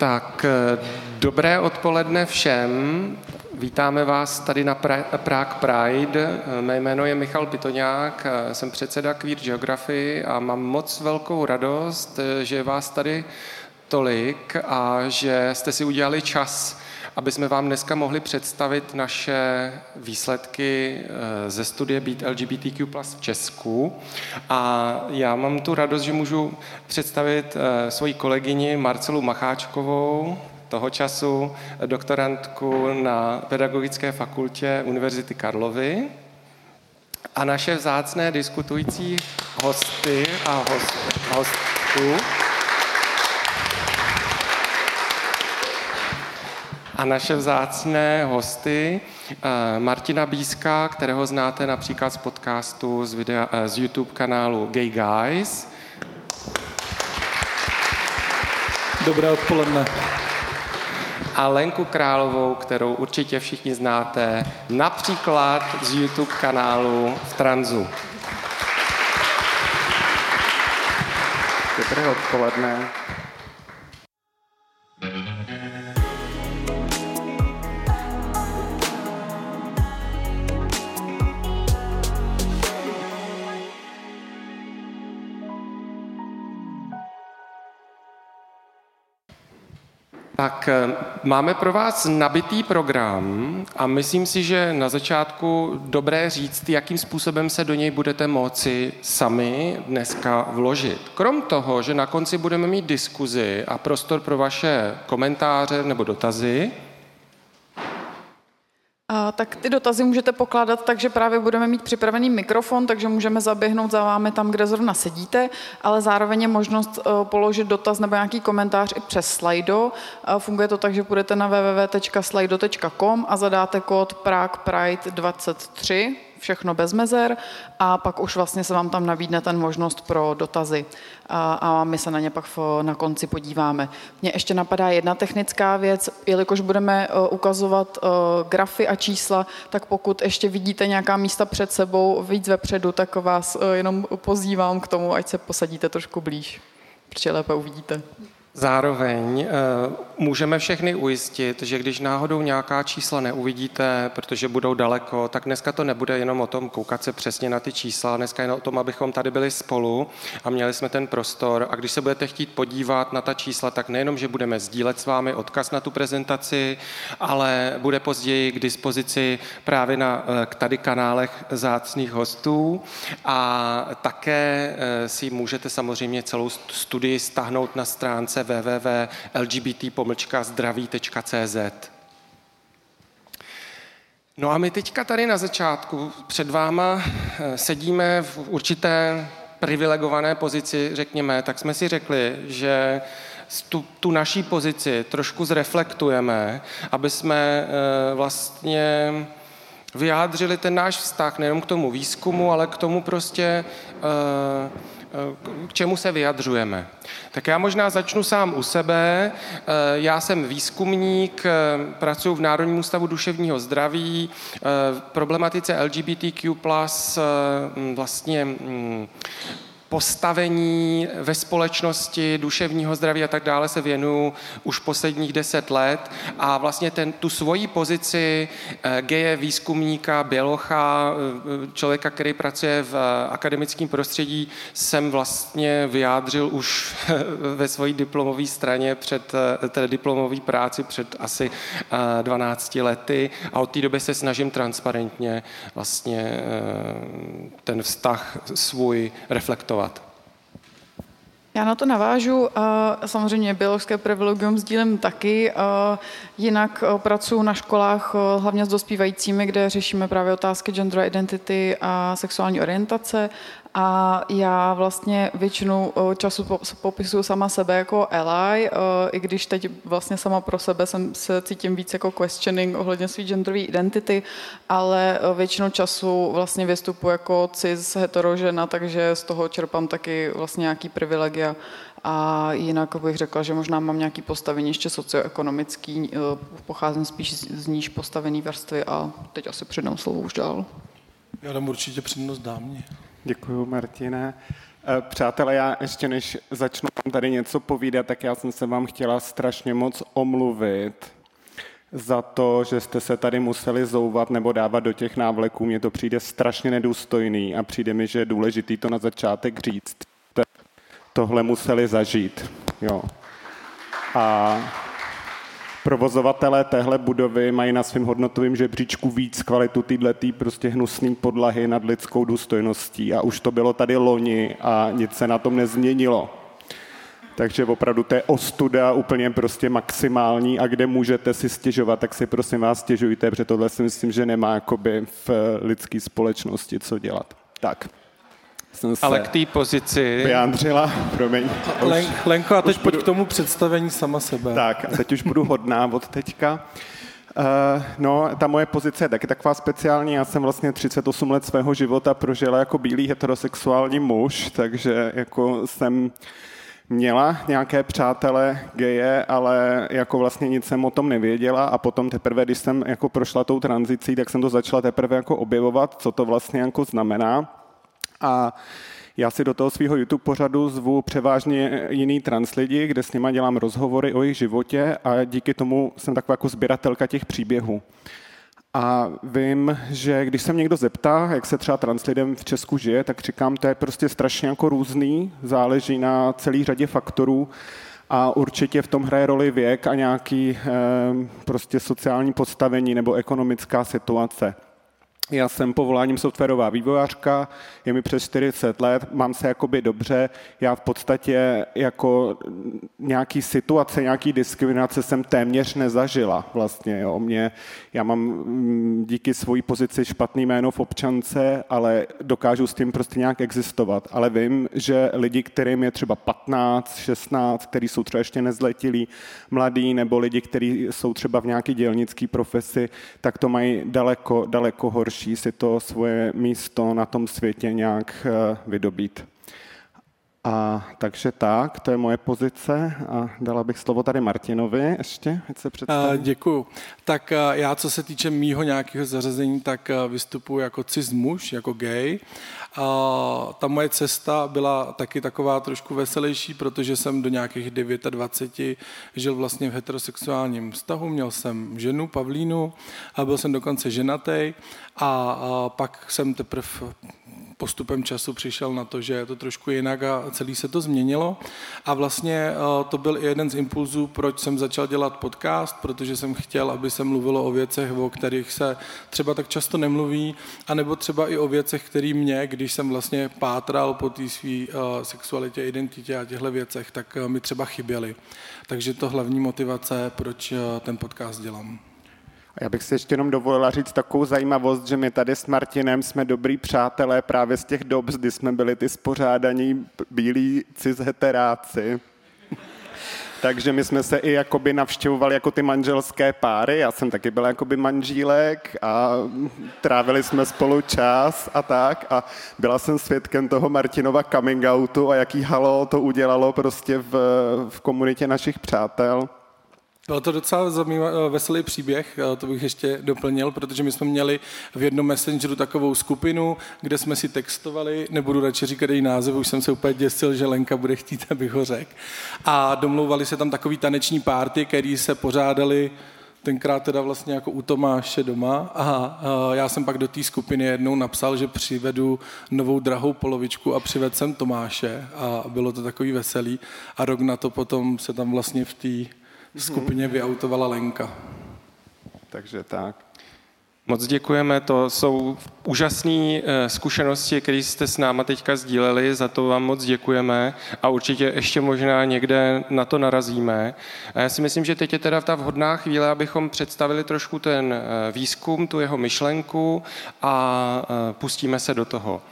Tak, dobré odpoledne všem. Vítáme vás tady na Prague Pride. Mé jméno je Michal Pitoňák, jsem předseda Queer Geography a mám moc velkou radost, že vás tady tolik a že jste si udělali čas, aby jsme vám dneska mohli představit naše výsledky eh, ze studie Být LGBTQ v Česku. A já mám tu radost, že můžu představit eh, svoji kolegyni Marcelu Macháčkovou, toho času doktorantku na Pedagogické fakultě Univerzity Karlovy a naše vzácné diskutující hosty a host, hostů. A naše vzácné hosty, eh, Martina Bíska, kterého znáte například z podcastu z, videa, eh, z YouTube kanálu Gay Guys. Dobré odpoledne a Lenku Královou, kterou určitě všichni znáte, například z YouTube kanálu v Transu. Dobré odpoledne. Tak eh, máme pro vás nabitý program a myslím si, že na začátku dobré říct, jakým způsobem se do něj budete moci sami dneska vložit. Krom toho, že na konci budeme mít diskuzi a prostor pro vaše komentáře nebo dotazy, a, tak ty dotazy můžete pokládat tak, že právě budeme mít připravený mikrofon, takže můžeme zaběhnout za vámi tam, kde zrovna sedíte, ale zároveň je možnost uh, položit dotaz nebo nějaký komentář i přes Slido. Uh, funguje to tak, že půjdete na www.slido.com a zadáte kód Prague Pride 23 všechno bez mezer a pak už vlastně se vám tam nabídne ten možnost pro dotazy a, my se na ně pak na konci podíváme. Mně ještě napadá jedna technická věc, jelikož budeme uh, ukazovat uh, grafy a čísla, tak pokud ještě vidíte nějaká místa před sebou víc vepředu, tak vás uh, jenom pozývám k tomu, ať se posadíte trošku blíž, protože lépe uvidíte. Zároveň uh, můžeme všechny ujistit, že když náhodou nějaká čísla neuvidíte, protože budou daleko, tak dneska to nebude jenom o tom koukat se přesně na ty čísla, dneska jen o tom, abychom tady byli spolu a měli jsme ten prostor. A když se budete chtít podívat na ta čísla, tak nejenom, že budeme sdílet s vámi odkaz na tu prezentaci, ale bude později k dispozici právě na eh, tady kanálech zácných hostů a také eh, si můžete samozřejmě celou studii stáhnout na stránce www.lgbt-zdraví.cz. No a my teďka tady na začátku před váma eh, sedíme v určité privilegované pozici, řekněme, tak jsme si řekli, že tu, tu naší pozici trošku zreflektujeme, aby jsme e, vlastně vyjádřili ten náš vztah nejenom k tomu výzkumu, ale k tomu prostě e, k čemu se vyjadřujeme. Tak já možná začnu sám u sebe. Eh, já jsem výzkumník, eh, pracuji v Národním ústavu duševního zdraví, v eh, problematice LGBTQ+, vlastně mm, postavení ve společnosti, duševního zdraví a tak dále se věnuju už posledních deset let a vlastně ten, tu svoji pozici eh, geje, výzkumníka, bělocha, eh, člověka, který pracuje v akademickém prostředí, jsem vlastně vyjádřil už ve své diplomové straně před eh, té diplomové práci před asi 12 lety a od té doby se snažím transparentně vlastně ten vztah svůj reflektovat. Já na to navážu. Samozřejmě biologické privilegium sdílím taky. Jinak pracuji na školách hlavně s dospívajícími, kde řešíme právě otázky gender identity a sexuální orientace a já vlastně většinu eh, času popisuju sama sebe jako ally, eh, i když teď vlastně sama pro sebe jsem se cítím víc jako questioning ohledně své genderové identity, ale eh, většinu času vlastně vystupuji jako cis heterožena, takže z toho čerpám taky vlastně nějaký privilegia. A jinak bych řekla, že možná mám nějaký postavení ještě socioekonomický, pocházím spíš z níž postavený vrstvy a teď asi předám slovo už dál. Já dám určitě přednost dámě. Děkuji, Martine. Eh, přátelé, já ještě než začnu tady něco povídat, tak já jsem se vám chtěla strašně moc omluvit za to, že jste se tady museli zouvat nebo dávat do těch návleků. Mně to přijde strašně nedůstojný a přijde mi, že je důležitý to na začátek říct. Tohle museli zažít. Jo. A provozovatelé téhle budovy mají na svém hodnotovém žebříčku víc kvalitu týhletý prostě hnusný podlahy nad lidskou důstojností a už to bylo tady loni a nic se na tom nezměnilo. Takže opravdu to je ostuda úplně prostě maximální a kde můžete si stěžovat, tak si prosím vás stěžujte, protože tohle si myslím, že nemá jakoby v lidské společnosti co dělat. Tak. Jsem se Ale k té pozici... Vyjádřila, promiň. Len, Lenko, a teď pojď budu... k tomu představení sama sebe. Tak, a teď už budu hodná od teďka. Uh, no, ta moje pozice je taky taková speciální. Já jsem vlastně 38 let svého života prožila jako bílý heterosexuální muž, takže jako jsem měla nějaké přátele geje, ale jako vlastně nic jsem o tom nevěděla a potom teprve, když jsem jako prošla tou tranzicí, tak jsem to začala teprve jako objevovat, co to vlastně jako znamená. A já si do toho svého YouTube pořadu zvu převážně jiný trans lidi, kde s nima dělám rozhovory o jejich životě a díky tomu jsem taková jako sběratelka těch příběhů. A vím, že když se někdo zeptá, jak se třeba translidem v Česku žije, tak říkám, to je prostě strašně jako různý, záleží na celý řadě faktorů a určitě v tom hraje roli věk a nějaký eh, prostě sociální postavení nebo ekonomická situace. Já jsem povoláním softwarová vývojářka, je mi přes 40 let, mám se jakoby dobře, já v podstatě jako nějaký situace, nějaký diskriminace jsem téměř nezažila vlastně. Jo. Mě, já mám mm, díky svojí pozici špatný jméno v občance, ale dokážu s tím prostě nějak existovat. Ale vím, že lidi, kterým je třeba 15, 16, kteří jsou třeba ještě nezletilí, mladí, nebo lidi, kteří jsou třeba v nějaké dělnické profesi, tak to mají daleko, daleko horší snaží si to svoje místo na tom světě nějak eh, vydobít. A takže tak, to je moje pozice a dala bych slovo tady Martinovi ještě, ať se představí. Děkuju. Tak já, co se týče mýho nějakého zařazení, tak vystupuji jako cis muž, jako gay. A ta moje cesta byla taky taková trošku veselější, protože jsem do nějakých 29 žil vlastně v heterosexuálním vztahu. Měl jsem ženu, Pavlínu, a byl jsem dokonce ženatý a, a pak jsem teprve postupem času přišel na to, že je to trošku jinak a celý se to změnilo. A vlastně eh, to byl i jeden z impulzů, proč jsem začal dělat podcast, protože jsem chtěl, aby se mluvilo o věcech, o kterých se třeba tak často nemluví, anebo třeba i o věcech, které mě, když jsem vlastně pátral po té své eh, sexualitě, identitě a těchto věcech, tak eh, mi třeba chyběly. Takže to hlavní motivace, proč ten podcast dělám. Já bych si ještě jenom dovolila říct takovou zajímavost, že my tady s Martinem jsme dobrý přátelé právě z těch dob, kdy jsme byli ty spořádaní bílí cisheteráci. Takže my jsme se i jakoby navštěvovali jako ty manželské páry. Já jsem taky byl jakoby manžílek a trávili jsme spolu čas a tak. A byla jsem svědkem toho Martinova coming outu a jaký halo to udělalo prostě v, v komunitě našich přátel. Byl to docela eh, veselý příběh, eh, to bych ještě doplnil, protože my jsme měli v jednom messengeru takovou skupinu, kde jsme si textovali, nebudu radši říkat její název, už jsem se úplně děsil, že Lenka bude chtít, abych ho řekl. A domlouvali se tam takový taneční párty, který se pořádali tenkrát teda vlastně jako u Tomáše doma. A já jsem pak do té skupiny jednou napsal, že přivedu novou drahou polovičku a přivedl jsem Tomáše. A bylo to takový veselý. A rok na to potom se tam vlastně v té skupině vyautovala Lenka. Takže tak. Moc děkujeme, to jsou úžasné eh, zkušenosti, které jste s náma teďka sdíleli, za to vám moc děkujeme a určitě ještě možná někde na to narazíme. A já si myslím, že teď je teda ta vhodná chvíle, abychom představili trošku ten eh, výzkum, tu jeho myšlenku a eh, pustíme se do toho.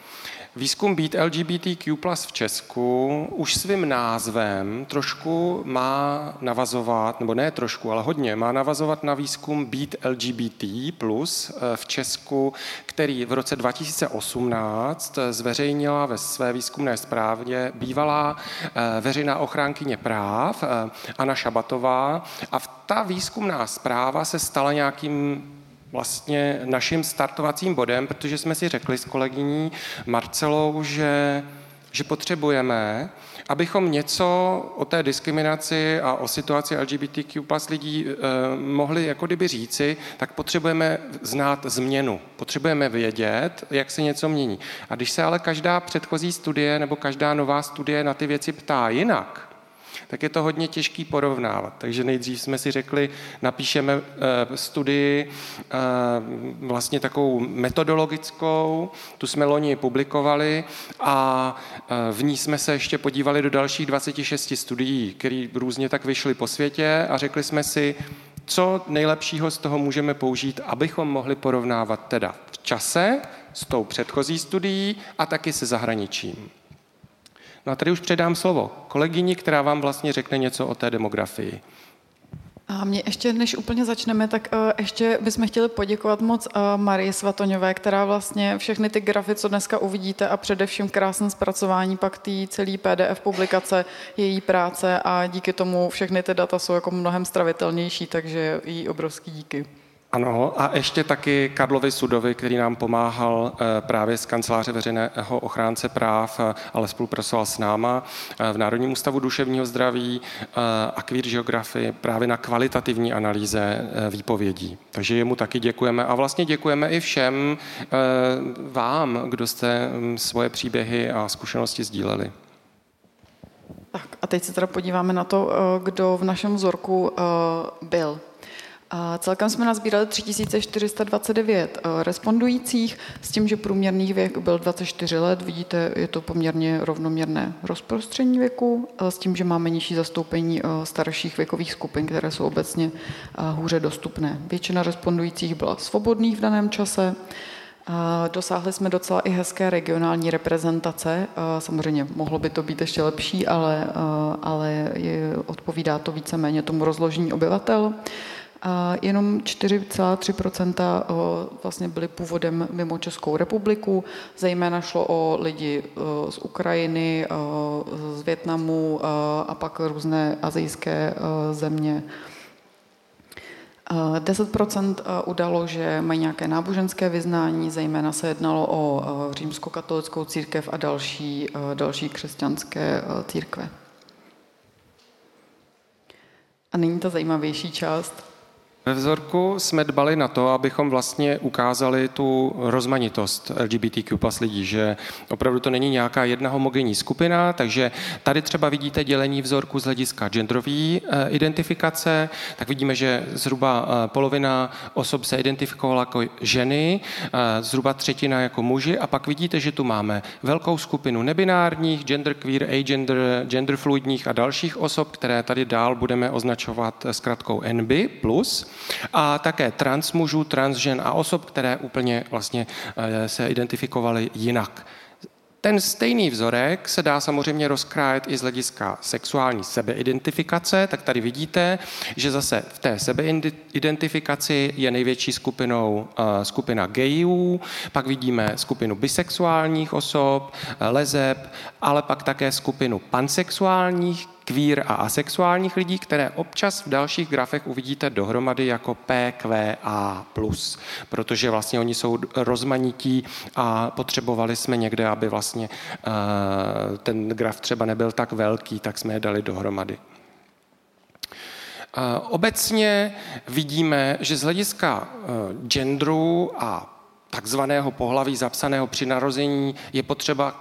Výzkum být LGBTQ v Česku už svým názvem trošku má navazovat, nebo ne trošku, ale hodně, má navazovat na výzkum být LGBT plus eh, v Česku, který v roce 2018 zveřejnila ve své výzkumné zprávě bývalá eh, veřejná ochránkyně práv eh, Anna Šabatová. A ta výzkumná zpráva se stala nějakým vlastně naším startovacím bodem, protože jsme si řekli s kolegyní Marcelou, že že potřebujeme, abychom něco o té diskriminaci a o situaci LGBTQ plus lidí eh, mohli jako kdyby říci, tak potřebujeme znát změnu. Potřebujeme vědět, jak se něco mění. A když se ale každá předchozí studie nebo každá nová studie na ty věci ptá jinak, tak je to hodně těžký porovnávat. Takže nejdřív jsme si řekli, napíšeme eh, studii eh, vlastně takovou metodologickou, tu jsme loni publikovali a eh, v ní jsme se ještě podívali do dalších 26 studií, které různě tak vyšly po světě a řekli jsme si, co nejlepšího z toho můžeme použít, abychom mohli porovnávat teda v čase s tou předchozí studií a taky se zahraničím. No a tady už předám slovo kolegyni, která vám vlastně řekne něco o té demografii. A mě ještě, než úplně začneme, tak uh, ještě bychom chtěli poděkovat moc uh, Marii Svatoňové, která vlastně všechny ty grafy, co dneska uvidíte a především krásné zpracování pak té celý PDF publikace, její práce a díky tomu všechny ty data jsou jako mnohem stravitelnější, takže jí obrovský díky. Ano, a ještě taky Karlovi Sudovi, který nám pomáhal eh, právě z kanceláře veřejného ochránce práv, eh, ale spolupracoval s náma eh, v Národním ústavu duševního zdraví a queer geografii právě na kvalitativní analýze výpovědí. Takže jemu taky děkujeme a vlastně děkujeme i všem vám, kdo jste hm, svoje příběhy a zkušenosti sdíleli. Tak a teď se teda podíváme na to, kdo v našem vzorku byl. A celkem jsme nazbírali 3429 eh, respondujících s tím, že průměrný věk byl 24 let. Vidíte, je to poměrně rovnoměrné rozprostření věku eh, s tím, že máme nižší zastoupení eh, starších věkových skupin, které jsou obecně hůře dostupné. Většina respondujících byla svobodných v daném čase. Dosáhli jsme docela i hezké regionální reprezentace. Samozřejmě mohlo by to být ještě lepší, ale, ale je, odpovídá to víceméně tomu rozložení obyvatel. A jenom 4,3% vlastně byly původem mimo Českou republiku. Zejména šlo o lidi z Ukrajiny, z Větnamu a pak různé azijské země. 10% udalo, že mají nějaké náboženské vyznání, zejména se jednalo o římskokatolickou církev a další, další křesťanské církve. A nyní ta zajímavější část. Ve vzorku jsme dbali na to, abychom vlastně ukázali tu rozmanitost LGBTQ plus lidí, že opravdu to není nějaká jedna homogenní skupina, takže tady třeba vidíte dělení vzorku z hlediska genderové eh, identifikace, tak vidíme, že zhruba eh, polovina osob se identifikovala jako ženy, eh, zhruba třetina jako muži a pak vidíte, že tu máme velkou skupinu nebinárních, genderqueer, agender, genderfluidních a dalších osob, které tady dál budeme označovat zkratkou NB+. A také trans mužů, trans žen a osob, které úplně vlastně eh, se identifikovaly jinak. Ten stejný vzorek se dá samozřejmě rozkrájet i z hlediska sexuální sebeidentifikace, tak tady vidíte, že zase v té sebeidentifikaci je největší skupinou uh, skupina gayů, pak vidíme skupinu bisexuálních osob, uh, lezeb, ale pak také skupinu pansexuálních, queer a asexuálních lidí, které občas v dalších grafech uvidíte dohromady jako PQA+, protože vlastně oni jsou rozmanití a potřebovali jsme někde, aby vlastně uh, ten graf třeba nebyl tak velký, tak jsme je dali dohromady. Obecně vidíme, že z hlediska genderu a takzvaného pohlaví zapsaného při narození je potřeba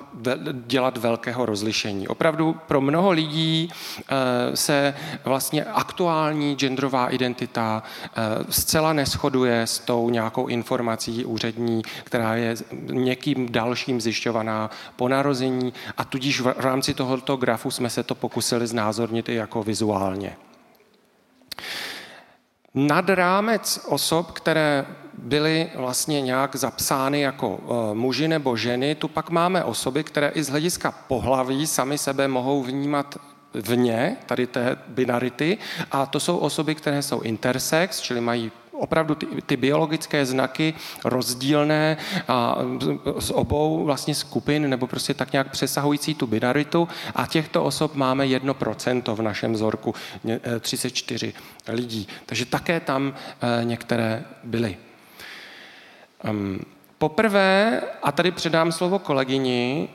dělat velkého rozlišení. Opravdu pro mnoho lidí eh, se vlastně aktuální genderová identita eh, zcela neschoduje s tou nějakou informací úřední, která je někým dalším zjišťovaná po narození a tudíž v rámci tohoto grafu jsme se to pokusili znázornit i jako vizuálně. Nad rámec osob, které byly vlastně nějak zapsány jako eh, muži nebo ženy, tu pak máme osoby, které i z hlediska pohlaví sami sebe mohou vnímat vně tady té binarity a to jsou osoby, které jsou intersex, čili mají opravdu ty, ty biologické znaky rozdílné a z obou vlastně skupin nebo prostě tak nějak přesahující tu binaritu a těchto osob máme 1% v našem vzorku, 34 eh, lidí. Takže také tam eh, některé byly. Um, poprvé, a tady předám slovo kolegyni,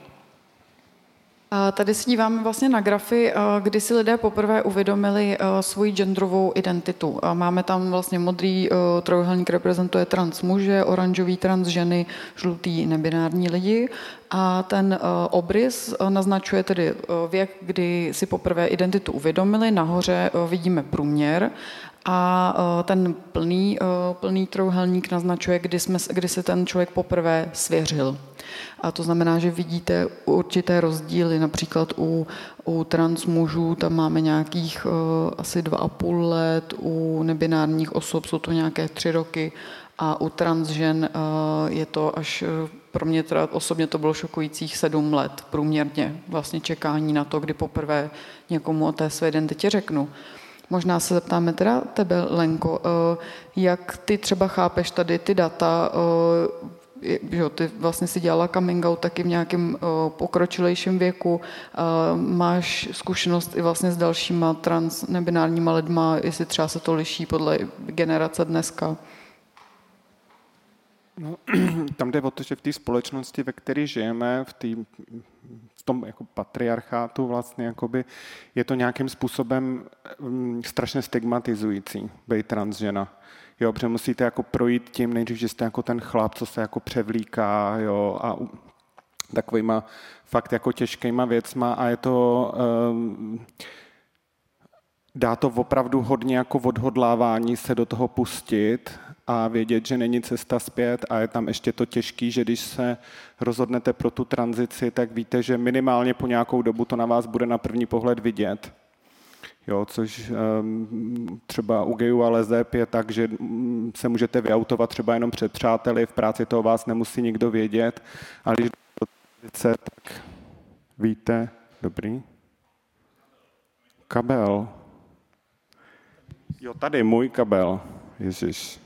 Tady se díváme vlastně na grafy, kdy si lidé poprvé uvědomili svoji genderovou identitu. Máme tam vlastně modrý trojuhelník reprezentuje trans muže, oranžový trans ženy, žlutý nebinární lidi a ten obrys naznačuje tedy věk, kdy si poprvé identitu uvědomili. Nahoře vidíme průměr a ten plný, plný trouhelník naznačuje, kdy, jsme, kdy se ten člověk poprvé svěřil. A to znamená, že vidíte určité rozdíly, například u, u trans mužů tam máme nějakých uh, asi dva a půl let, u nebinárních osob jsou to nějaké tři roky a u trans žen je to až pro mě teda osobně to bylo šokujících sedm let průměrně vlastně čekání na to, kdy poprvé někomu o té své identitě řeknu. Možná se zeptáme teda tebe, Lenko, jak ty třeba chápeš tady ty data, že ty vlastně si dělala coming out taky v nějakém pokročilejším věku, máš zkušenost i vlastně s dalšíma trans nebinárníma lidma, jestli třeba se to liší podle generace dneska? No, tam jde o to, že v té společnosti, ve které žijeme, v, tý, v tom jako patriarchátu vlastně, jakoby, je to nějakým způsobem um, strašně stigmatizující být transžena. Jo, protože musíte jako projít tím nejdřív, že jste jako ten chlap, co se jako převlíká, jo, a takovýma fakt jako těžkýma věcma a je to, um, dá to opravdu hodně jako odhodlávání se do toho pustit a vědět, že není cesta zpět a je tam ještě to těžký, že když se rozhodnete pro tu tranzici, tak víte, že minimálně po nějakou dobu to na vás bude na první pohled vidět. Jo, což um, třeba u gejů a lezeb je tak, že mm, se můžete vyautovat třeba jenom před přáteli, v práci toho vás nemusí nikdo vědět, ale když do tranzice, tak víte, dobrý, kabel. Jo, tady můj kabel. Ježíš.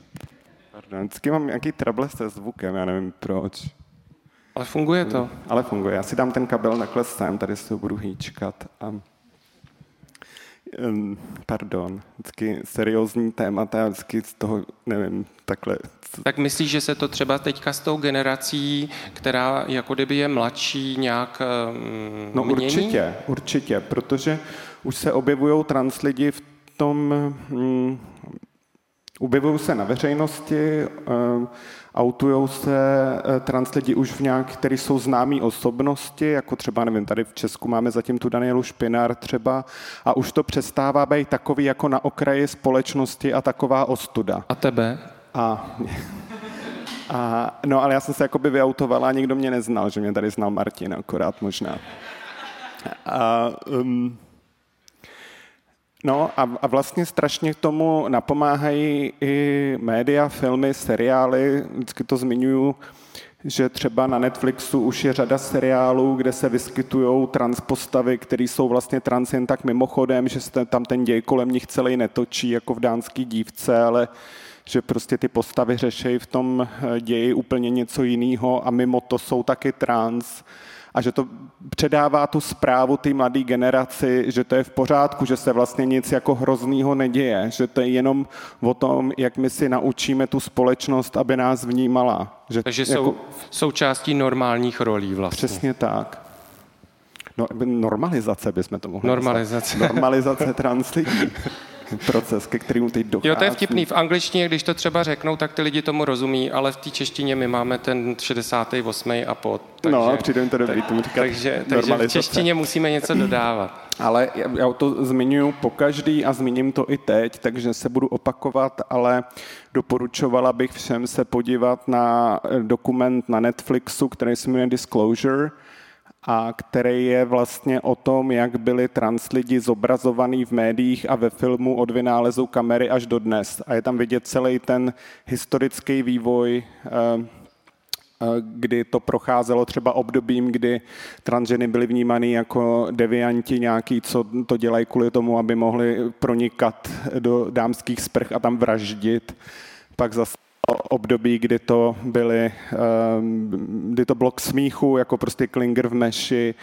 Pardon, vždycky mám nějaký trouble se zvukem, já nevím proč. Ale funguje to. Ale funguje. Já si dám ten kabel takhle sem, tady si ho budu hýčkat. A... Um, pardon, vždycky seriózní témata, já vždycky z toho, nevím, takhle. Tak myslíš, že se to třeba teďka s tou generací, která jako kdyby je mladší, nějak um, No mění? určitě, určitě, protože už se objevují trans lidi v tom, um, Objevují se na veřejnosti, uh, autujou se uh, trans lidi už v nějak, který jsou známí osobnosti, jako třeba, nevím, tady v Česku máme zatím tu Danielu Špinar třeba, a už to přestává být takový jako na okraji společnosti a taková ostuda. A tebe? A, a no, ale já jsem se jakoby vyautovala a nikdo mě neznal, že mě tady znal Martin akorát možná. A, um, No a, a vlastně strašně k tomu napomáhají i média, filmy, seriály. Vždycky to zmiňuju, že třeba na Netflixu už je řada seriálů, kde se vyskytují transpostavy, které jsou vlastně trans jen tak mimochodem, že se tam ten děj kolem nich celý netočí, jako v dánský dívce, ale že prostě ty postavy řešejí v tom ději úplně něco jiného a mimo to jsou taky trans a že to předává tu zprávu té mladé generaci, že to je v pořádku, že se vlastně nic jako hroznýho neděje, že to je jenom o tom, jak my si naučíme tu společnost, aby nás vnímala. Že Takže jako, jsou součástí normálních rolí vlastně. Přesně tak. No, normalizace bychom to mohli Normalizace. Normalizace trans lidí proces, ke kterému teď dochází. Jo, to je vtipný. V angličtině, když to třeba řeknou, tak ty lidi tomu rozumí, ale v té češtině my máme ten 68. a pod. Takže, no, přijde to dobrý, tomu říkat takže, takže v češtině musíme něco dodávat. Ale já to zmiňuji po každý a zmíním to i teď, takže se budu opakovat, ale doporučovala bych všem se podívat na dokument na Netflixu, který se jmenuje Disclosure, a který je vlastně o tom, jak byli trans lidi zobrazovaný v médiích a ve filmu od vynálezu kamery až do dnes. A je tam vidět celý ten historický vývoj eh, eh, kdy to procházelo třeba obdobím, kdy transženy byly vnímané jako devianti nějaký, co to dělají kvůli tomu, aby mohli pronikat do dámských sprch a tam vraždit. Pak zase období, kdy to byly, ehm, kdy to bylo k smíchu, jako prostě Klinger v Meši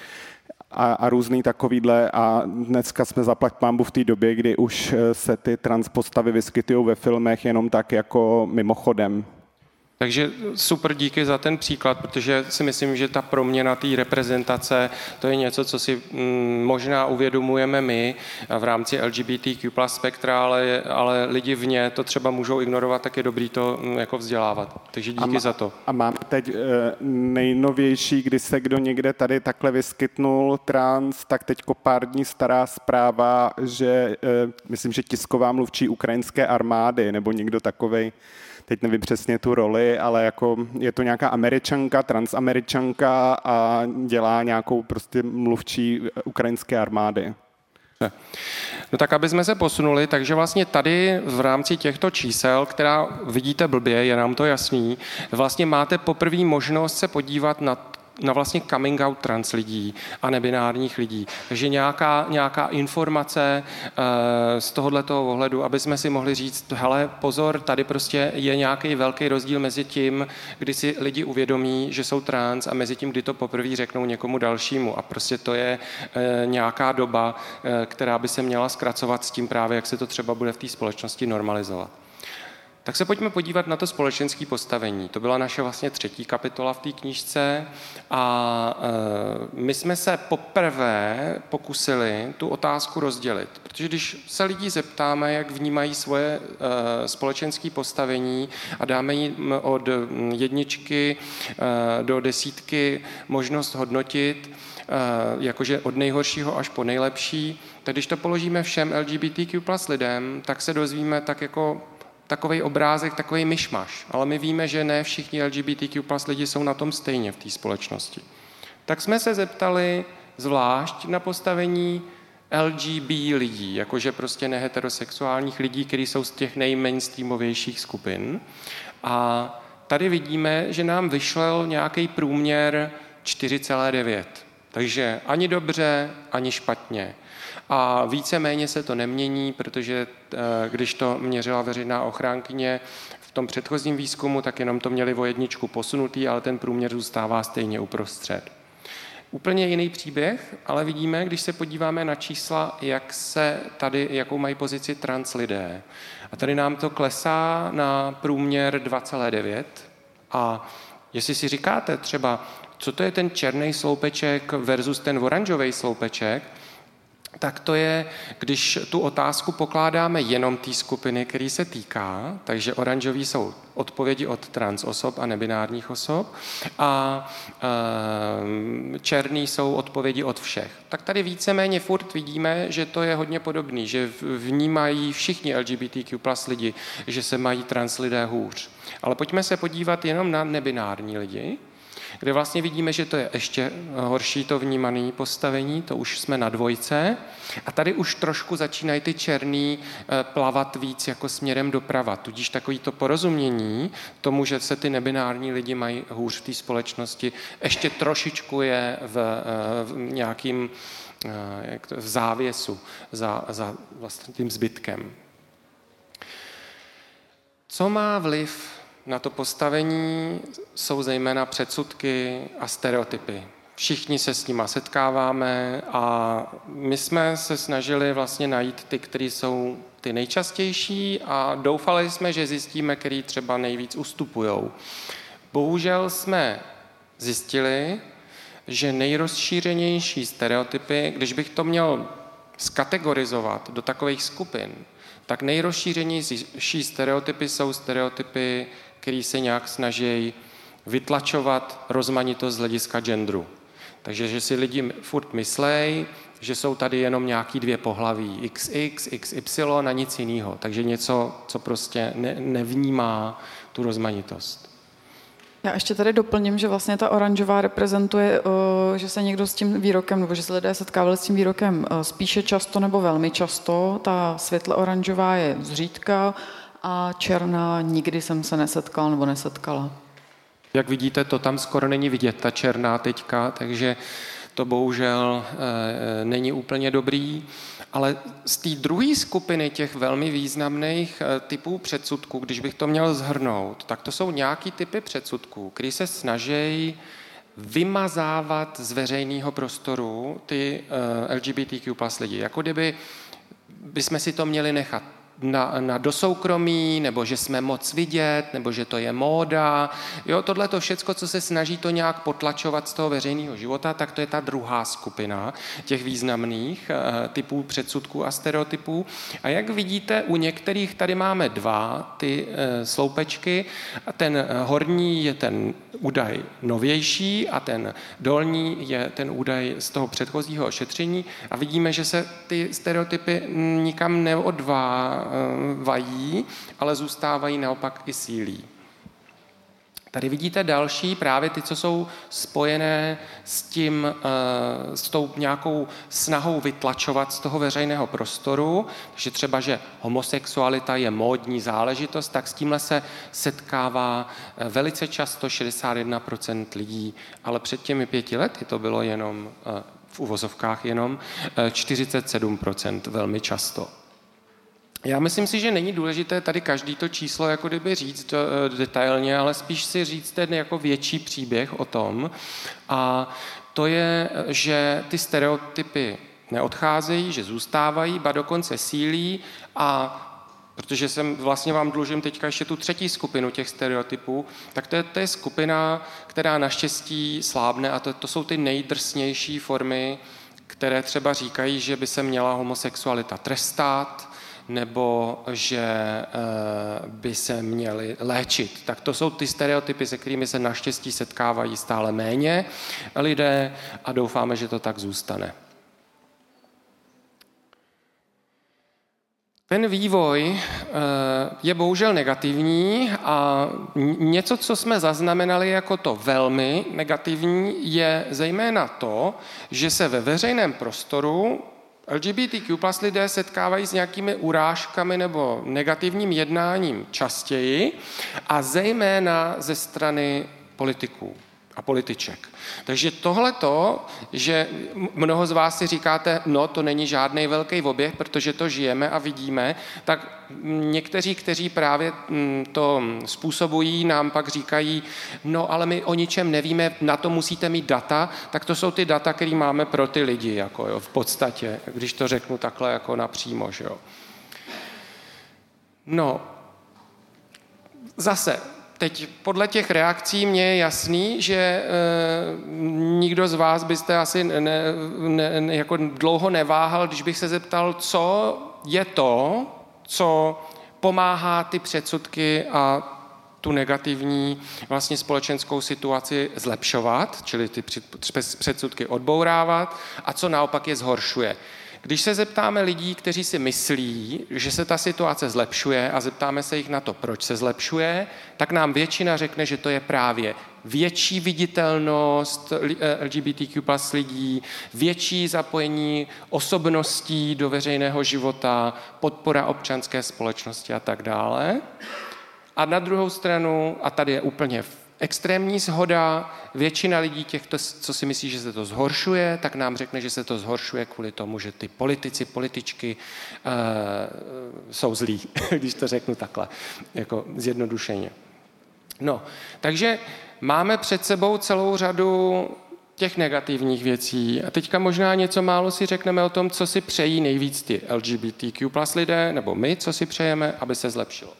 a, a různý takovýhle a dneska jsme zaplať pámbu v té době, kdy už eh, se ty transpostavy vyskytují ve filmech jenom tak jako mimochodem. Takže super díky za ten příklad, protože si myslím, že ta proměna té reprezentace, to je něco, co si mm, možná uvědomujeme my v rámci LGBTQ plus spektra, ale, ale lidi vně to třeba můžou ignorovat, tak je dobrý to mm, jako vzdělávat. Takže díky má, za to. A máme teď uh, nejnovější, kdy se kdo někde tady takhle vyskytnul trans, tak teď pár dní stará zpráva, že uh, myslím, že tisková mluvčí ukrajinské armády nebo někdo takovej teď nevím přesně tu roli, ale jako je to nějaká američanka, transameričanka a dělá nějakou prostě mluvčí ukrajinské armády. No tak, aby jsme se posunuli, takže vlastně tady v rámci těchto čísel, která vidíte blbě, je nám to jasný, vlastně máte poprvé možnost se podívat na na vlastně coming out trans lidí a nebinárních lidí. Takže nějaká, nějaká informace uh, z tohoto ohledu, aby jsme si mohli říct, hele, pozor, tady prostě je nějaký velký rozdíl mezi tím, kdy si lidi uvědomí, že jsou trans a mezi tím, kdy to poprvé řeknou někomu dalšímu. A prostě to je uh, nějaká doba, uh, která by se měla zkracovat s tím právě, jak se to třeba bude v té společnosti normalizovat. Tak se pojďme podívat na to společenské postavení. To byla naše vlastně třetí kapitola v té knížce a e, my jsme se poprvé pokusili tu otázku rozdělit, protože když se lidí zeptáme, jak vnímají svoje e, společenské postavení a dáme jim od jedničky e, do desítky možnost hodnotit, jakože od nejhoršího až po nejlepší, tak když to položíme všem LGBTQ plus lidem, tak se dozvíme tak jako takový obrázek, takový myšmaš. Ale my víme, že ne všichni LGBTQ plus lidi jsou na tom stejně v té společnosti. Tak jsme se zeptali zvlášť na postavení LGB lidí, jakože prostě neheterosexuálních lidí, kteří jsou z těch nejmainstreamovějších skupin. A tady vidíme, že nám vyšlel nějaký průměr 4,9. Takže ani dobře, ani špatně. A víceméně se to nemění, protože eh, když to měřila veřejná ochránkyně v tom předchozím výzkumu, tak jenom to měli o jedničku posunutý, ale ten průměr zůstává stejně uprostřed. Úplně jiný příběh, ale vidíme, když se podíváme na čísla, jak se tady, jakou mají pozici trans lidé. A tady nám to klesá na průměr 2,9. A jestli si říkáte třeba, co to je ten černý sloupeček versus ten oranžový sloupeček, tak to je, když tu otázku pokládáme jenom té skupiny, který se týká, takže oranžový jsou odpovědi od trans osob a nebinárních osob a e, černý jsou odpovědi od všech. Tak tady víceméně furt vidíme, že to je hodně podobný, že vnímají všichni LGBTQ plus lidi, že se mají trans lidé hůř. Ale pojďme se podívat jenom na nebinární lidi, kde vlastně vidíme, že to je ještě horší to vnímané postavení, to už jsme na dvojce. A tady už trošku začínají ty černý eh, plavat víc jako směrem doprava. Tudíž takový to porozumění tomu, že se ty nebinární lidi mají hůř v té společnosti, ještě trošičku je v, eh, v nějakým eh, v závěsu za, za vlastně tím zbytkem. Co má vliv na to postavení jsou zejména předsudky a stereotypy. Všichni se s nima setkáváme a my jsme se snažili vlastně najít ty, které jsou ty nejčastější a doufali jsme, že zjistíme, který třeba nejvíc ustupují. Bohužel jsme zjistili, že nejrozšířenější stereotypy, když bych to měl skategorizovat do takových skupin, tak nejrozšířenější stereotypy jsou stereotypy který se nějak snaží vytlačovat rozmanitost z hlediska genderu. Takže, že si lidi furt myslej, že jsou tady jenom nějaký dvě pohlaví, XX, XY a nic jiného. Takže něco, co prostě ne, nevnímá tu rozmanitost. Já ještě tady doplním, že vlastně ta oranžová reprezentuje, eh, že se někdo s tím výrokem, nebo že se lidé setkávali s tím výrokem eh, spíše často nebo velmi často. Ta světle oranžová je zřídka, a černá nikdy jsem se nesetkal nebo nesetkala. Jak vidíte, to tam skoro není vidět, ta černá teďka, takže to bohužel e, není úplně dobrý. Ale z té druhé skupiny těch velmi významných e, typů předsudků, když bych to měl zhrnout, tak to jsou nějaký typy předsudků, které se snaží vymazávat z veřejného prostoru ty LGBTQ plus lidi. Jako kdyby bychom si to měli nechat na, na dosoukromí, nebo že jsme moc vidět, nebo že to je móda. Jo, tohle to všecko, co se snaží to nějak potlačovat z toho veřejného života, tak to je ta druhá skupina těch významných uh, typů předsudků a stereotypů. A jak vidíte, u některých tady máme dva ty uh, sloupečky. Ten horní je ten údaj novější a ten dolní je ten údaj z toho předchozího ošetření a vidíme, že se ty stereotypy nikam neodvávají, ale zůstávají naopak i sílí. Tady vidíte další, právě ty, co jsou spojené s tím, eh, s tou nějakou snahou vytlačovat z toho veřejného prostoru, takže třeba, že homosexualita je módní záležitost, tak s tímhle se setkává eh, velice často 61% lidí, ale před těmi pěti lety to bylo jenom eh, v uvozovkách jenom 47% velmi často. Já myslím si, že není důležité tady každý to číslo jako kdyby říct uh, detailně, ale spíš si říct ten jako větší příběh o tom. A to je, že ty stereotypy neodcházejí, že zůstávají, ba dokonce sílí a protože jsem vlastně vám dlužím teďka ještě tu třetí skupinu těch stereotypů, tak to je, to je skupina, která naštěstí slábne a to, to jsou ty nejdrsnější formy, které třeba říkají, že by se měla homosexualita trestat, nebo že eh, by se měli léčit. Tak to jsou ty stereotypy, se kterými se naštěstí setkávají stále méně lidé a doufáme, že to tak zůstane. Ten vývoj eh, je bohužel negativní a něco, co jsme zaznamenali jako to velmi negativní, je zejména to, že se ve veřejném prostoru LGBTQ plus lidé setkávají s nějakými urážkami nebo negativním jednáním častěji a zejména ze strany politiků a političek. Takže tohle to, že mnoho z vás si říkáte, no to není žádný velký oběh, protože to žijeme a vidíme, tak někteří, kteří právě mm, to způsobují, nám pak říkají, no ale my o ničem nevíme, na to musíte mít data, tak to jsou ty data, které máme pro ty lidi, jako jo, v podstatě, když to řeknu takhle jako napřímo, že jo. No, zase, teď podle těch reakcí mě je jasný, že e, nikdo z vás byste asi ne, ne, jako dlouho neváhal, když bych se zeptal, co je to, co pomáhá ty předsudky a tu negativní vlastně společenskou situaci zlepšovat, čili ty předsudky odbourávat a co naopak je zhoršuje. Když se zeptáme lidí, kteří si myslí, že se ta situace zlepšuje a zeptáme se jich na to, proč se zlepšuje, tak nám většina řekne, že to je právě větší viditelnost eh, LGBTQ plus lidí, větší zapojení osobností do veřejného života, podpora občanské společnosti a tak dále. A na druhou stranu, a tady je úplně extrémní zhoda, většina lidí těchto, co si myslí, že se to zhoršuje, tak nám řekne, že se to zhoršuje kvůli tomu, že ty politici, političky uh, jsou zlí, když to řeknu takhle, jako zjednodušeně. No, takže máme před sebou celou řadu těch negativních věcí. A teďka možná něco málo si řekneme o tom, co si přejí nejvíc ty LGBTQ plus lidé, nebo my, co si přejeme, aby se zlepšilo.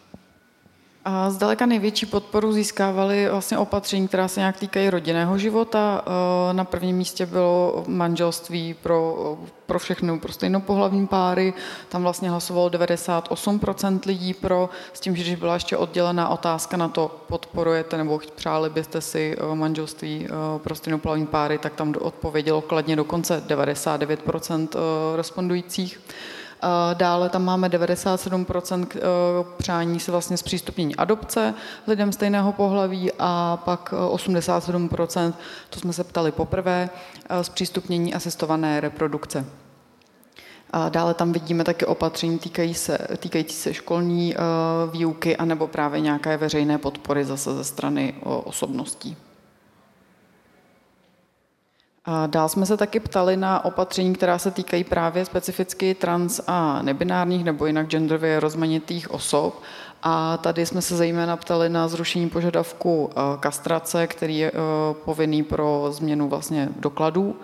A zdaleka největší podporu získávaly vlastně opatření, která se nějak týkají rodinného života. E, na prvním místě bylo manželství pro, pro všechny, pro stejnopohlavní páry. Tam vlastně hlasovalo 98% lidí pro, s tím, že když byla ještě oddělená otázka na to, podporujete nebo přáli byste si e, manželství e, pro stejnopohlavní páry, tak tam odpovědělo kladně dokonce 99% respondujících. Dále tam máme 97% eh, přání se vlastně zpřístupnění adopce lidem stejného pohlaví a pak 87%, eh, to jsme se ptali poprvé, eh, zpřístupnění asistované reprodukce. A dále tam vidíme také opatření týkají se, týkající se školní výuky anebo právě nějaké veřejné podpory zase ze strany osobností. A dál jsme se taky ptali na opatření, která se týkají právě specificky trans a nebinárních nebo jinak genderově rozmanitých osob. A tady jsme se zejména ptali na zrušení požadavku eh, kastrace, který je eh, povinný pro změnu vlastně dokladů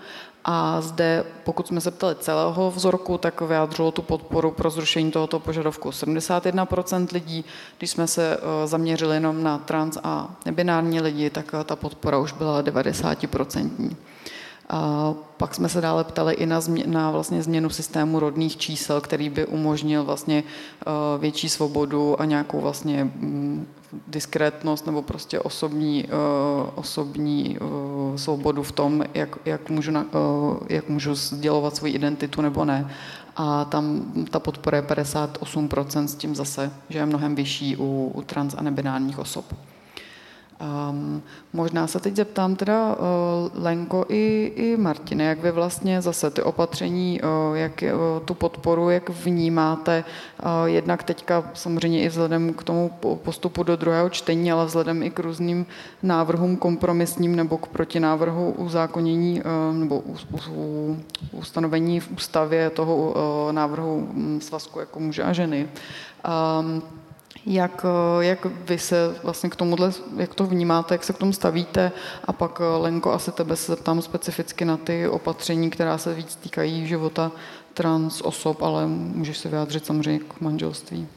A zde, pokud jsme se ptali celého vzorku, tak vyjádřilo tu podporu pro zrušení tohoto požadavku 71% lidí. Když jsme se eh, zaměřili jenom na trans a nebinární lidi, tak ta podpora už byla 90%. A pak jsme se dále ptali i na, změ, na vlastně změnu systému rodných čísel, který by umožnil vlastně uh, větší svobodu a nějakou vlastně um, diskrétnost nebo prostě osobní, uh, osobní uh, svobodu v tom, jak, jak, můžu jak můžu sdělovat svoji identitu nebo ne. A tam ta podpora je 58% s tím zase, že je mnohem vyšší u, u trans a nebinárních osob. Um, možná se teď zeptám teda uh, Lenko i, i Martine, jak vy vlastně zase ty opatření, uh, jak uh, tu podporu, jak vnímáte, uh, jednak teďka samozřejmě i vzhledem k tomu postupu do druhého čtení, ale vzhledem i k různým návrhům kompromisním nebo k protinávrhu uzákonění uh, nebo u, u, ustanovení v ústavě toho uh, návrhu hm, svazku jako muže a ženy. Um, jak, eh, jak vy se vlastně k tomuhle, jak to vnímáte, jak se k tomu stavíte a pak eh, Lenko, asi tebe se zeptám specificky na ty opatření, která se víc týkají života trans osob, ale můžeš se vyjádřit samozřejmě k manželství.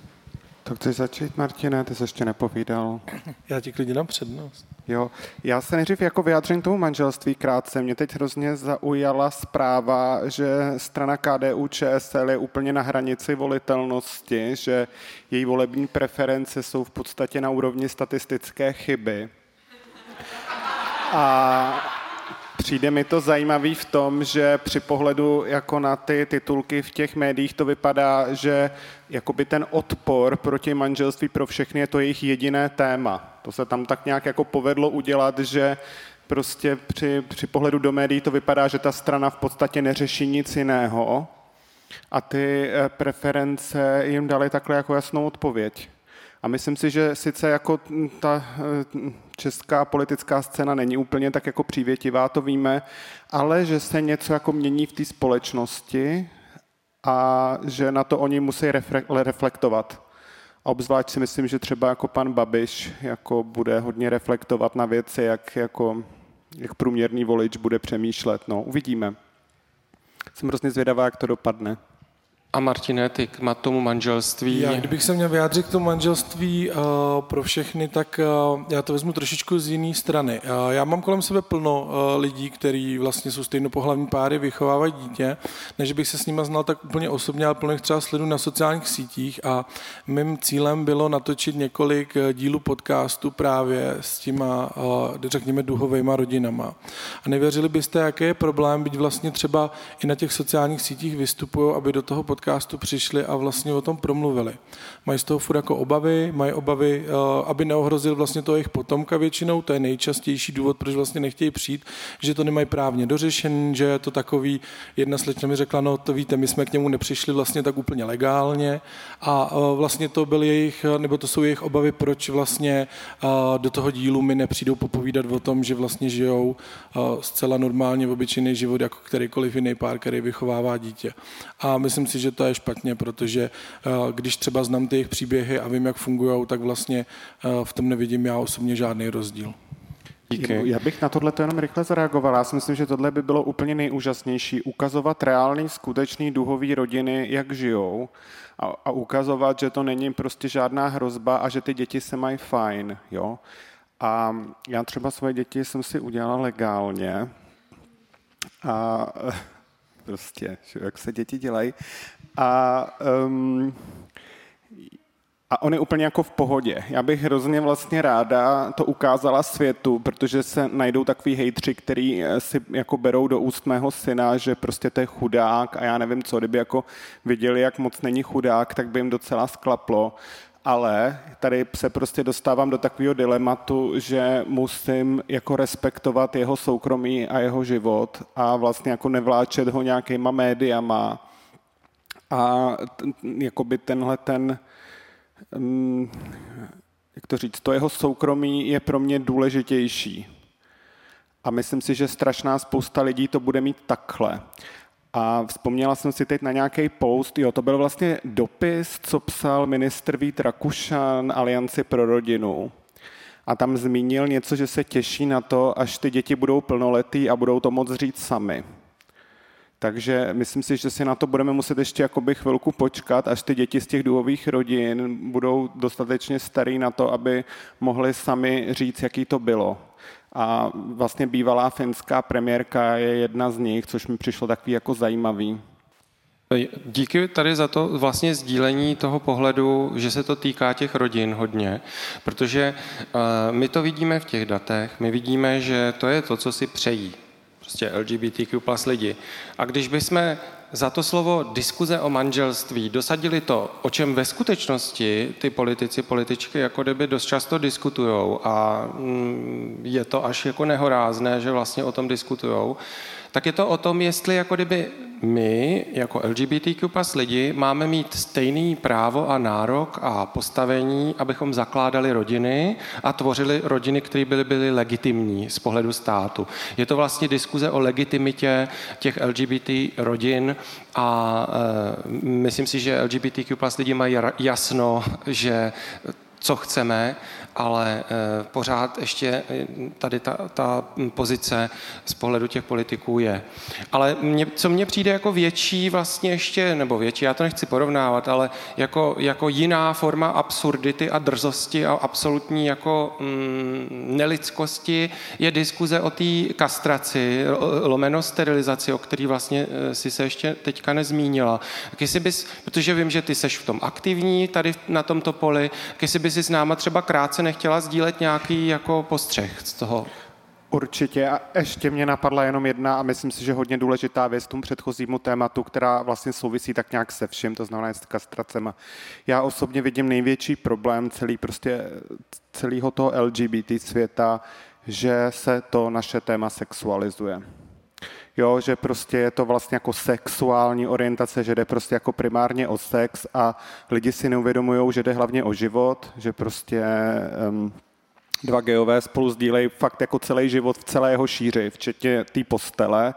To chceš začít, Martine? Ty jsi ještě nepovídal. Já ti klidně dám přednost. Jo, já se nejdřív jako vyjádřím tomu manželství krátce. Mě teď hrozně zaujala zpráva, že strana KDU ČSL je úplně na hranici volitelnosti, že její volební preference jsou v podstatě na úrovni statistické chyby. A Přijde mi to zajímavý v tom, že při pohledu jako na ty titulky v těch médiích to vypadá, že jakoby ten odpor proti manželství pro všechny je to jejich jediné téma. To se tam tak nějak jako povedlo udělat, že prostě při, při pohledu do médií to vypadá, že ta strana v podstatě neřeší nic jiného a ty eh, preference jim dali takhle jako jasnou odpověď. A myslím si, že sice jako ta eh, česká politická scéna není úplně tak jako přívětivá, to víme, ale že se něco jako mění v té společnosti a že na to oni musí reflektovat. A obzvlášť si myslím, že třeba jako pan Babiš jako bude hodně reflektovat na věci, jak, jako, jak průměrný volič bude přemýšlet. No, uvidíme. Jsem hrozně zvědavá, jak to dopadne. A Martine, ty k tomu manželství? Já, kdybych se měl vyjádřit k tomu manželství uh, pro všechny, tak uh, já to vezmu trošičku z jiné strany. Uh, já mám kolem sebe plno uh, lidí, kteří vlastně jsou stejnopohlavní páry, vychovávají dítě, než bych se s nimi znal tak úplně osobně, ale plno jich třeba sledu na sociálních sítích a mým cílem bylo natočit několik dílů podcastu právě s těma, uh, řekněme, duhovejma rodinama. A nevěřili byste, jaký je problém, být vlastně třeba i na těch sociálních sítích vystupují, aby do toho podcastu podcastu přišli a vlastně o tom promluvili. Mají z toho furt jako obavy, mají obavy, eh, aby neohrozil vlastně to jejich potomka většinou, to je nejčastější důvod, proč vlastně nechtějí přijít, že to nemají právně dořešen, že je to takový, jedna slečna mi řekla, no to víte, my jsme k němu nepřišli vlastně tak úplně legálně a eh, vlastně to byl jejich, nebo to jsou jejich obavy, proč vlastně eh, do toho dílu mi nepřijdou popovídat o tom, že vlastně žijou zcela normálně obyčejný život jako kterýkoliv jiný pár, který vychovává dítě. A myslím si, že to je špatně, protože eh, když třeba znám ty jejich příběhy a vím, jak fungují, tak vlastně eh, v tom nevidím já osobně žádný rozdíl. Díky. Já bych na tohle jenom rychle zareagoval. Já si myslím, že tohle by bylo úplně nejúžasnější. Ukazovat reálný, skutečný duhový rodiny, jak žijou a, a ukazovat, že to není prostě žádná hrozba a že ty děti se mají fajn. Jo? A já třeba svoje děti jsem si udělala legálně a prostě, jak se děti dělají. A, um, a on je úplně jako v pohodě. Já bych hrozně vlastně ráda to ukázala světu, protože se najdou takový hejtři, který eh, si jako berou do úst mého syna, že prostě to je chudák a já nevím co, kdyby jako viděli, jak moc není chudák, tak by jim docela sklaplo ale tady se prostě dostávám do takového dilematu, že musím jako respektovat jeho soukromí a jeho život a vlastně jako nevláčet ho nějakýma médiama a jakoby tenhle ten, um, jak to říct, to jeho soukromí je pro mě důležitější. A myslím si, že strašná spousta lidí to bude mít takhle. A vzpomněla jsem si teď na nějaký post, jo, to byl vlastně dopis, co psal ministr Vít Rakušan Alianci pro rodinu. A tam zmínil něco, že se těší na to, až ty děti budou plnoletý a budou to moc říct sami. Takže myslím si, že si na to budeme muset ještě jakoby chvilku počkat, až ty děti z těch duhových rodin budou dostatečně starý na to, aby mohli sami říct, jaký to bylo. A vlastně bývalá finská premiérka je jedna z nich, což mi přišlo takový jako zajímavý. Díky tady za to vlastně sdílení toho pohledu, že se to týká těch rodin hodně, protože my to vidíme v těch datech, my vidíme, že to je to, co si přejí prostě LGBTQ plus lidi. A když bychom za to slovo diskuze o manželství dosadili to, o čem ve skutečnosti ty politici, političky jako kdyby dost často diskutujou a mm, je to až jako nehorázné, že vlastně o tom diskutujou, tak je to o tom, jestli jako kdyby my, jako LGBTQ plus lidi, máme mít stejný právo a nárok a postavení, abychom zakládali rodiny a tvořili rodiny, které byly, byly legitimní z pohledu státu. Je to vlastně diskuze o legitimitě těch LGBT rodin a e, myslím si, že LGBTQ plus lidi mají jasno, že co chceme, ale eh, pořád ještě eh, tady ta, ta pozice z pohledu těch politiků je. Ale mě, co mně přijde jako větší vlastně ještě, nebo větší, já to nechci porovnávat, ale jako, jako jiná forma absurdity a drzosti a absolutní jako mm, nelidskosti je diskuze o té kastraci, lomeno sterilizaci, o který vlastně eh, si se ještě teďka nezmínila. Jestli bys, protože vím, že ty seš v tom aktivní tady na tomto poli, jestli bys si s náma třeba krátce nechtěla sdílet nějaký jako postřeh z toho? Určitě. A ještě mě napadla jenom jedna a myslím si, že hodně důležitá věc tomu předchozímu tématu, která vlastně souvisí tak nějak se vším, to znamená s kastracema. Já osobně vidím největší problém celý prostě celého toho LGBT světa, že se to naše téma sexualizuje. Jo, že prostě je to vlastně jako sexuální orientace, že jde prostě jako primárně o sex a lidi si neuvědomují, že jde hlavně o život, že prostě um, dva geové spolu sdílejí fakt jako celý život v celé jeho šíři, včetně té postele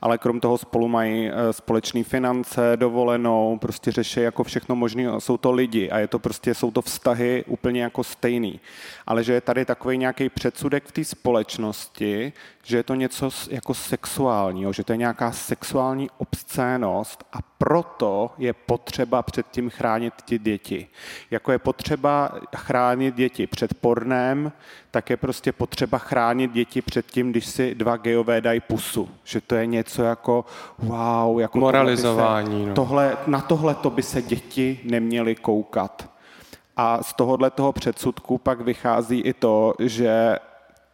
ale krom toho spolu mají eh, společné finance, dovolenou, prostě řeší jako všechno možné, jsou to lidi a je to prostě, jsou to vztahy úplně jako stejný. Ale že je tady takový nějaký předsudek v té společnosti, že je to něco jako sexuálního, že to je nějaká sexuální obscénost a proto je potřeba před tím chránit ty děti. Jako je potřeba chránit děti před pornem, tak je prostě potřeba chránit děti před tím, když si dva gejové dají pusu. Že to je něco jako wow. Jako Moralizování. Se, no. tohle, na tohle to by se děti neměly koukat. A z tohohle toho předsudku pak vychází i to, že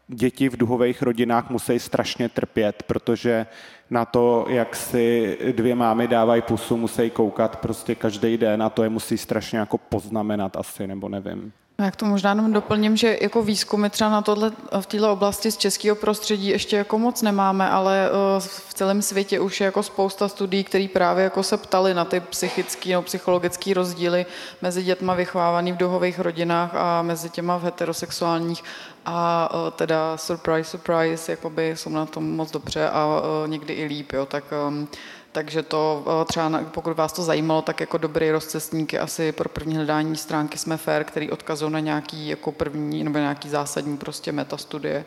děti v duhových rodinách musí strašně trpět, protože na to, jak si dvě mámy dávají pusu, musí koukat prostě každý den a to je musí strašně jako poznamenat asi, nebo nevím. No, jak to možná jenom doplním, že jako výzkumy třeba na tohle, v této oblasti z českého prostředí ještě jako moc nemáme, ale eh, v celém světě už je jako spousta studií, které právě jako se ptali na ty psychické nebo psychologické rozdíly mezi dětma vychovávanými v duhových rodinách a mezi těma v heterosexuálních. A eh, teda surprise, surprise, jakoby jsou na tom moc dobře a eh, někdy i líp, jo, tak ehm, takže to eh, třeba, pokud vás to zajímalo, tak jako dobrý rozcestník je asi pro první hledání stránky jsme fair, který odkazují na nějaký jako první nebo nějaký zásadní prostě metastudie.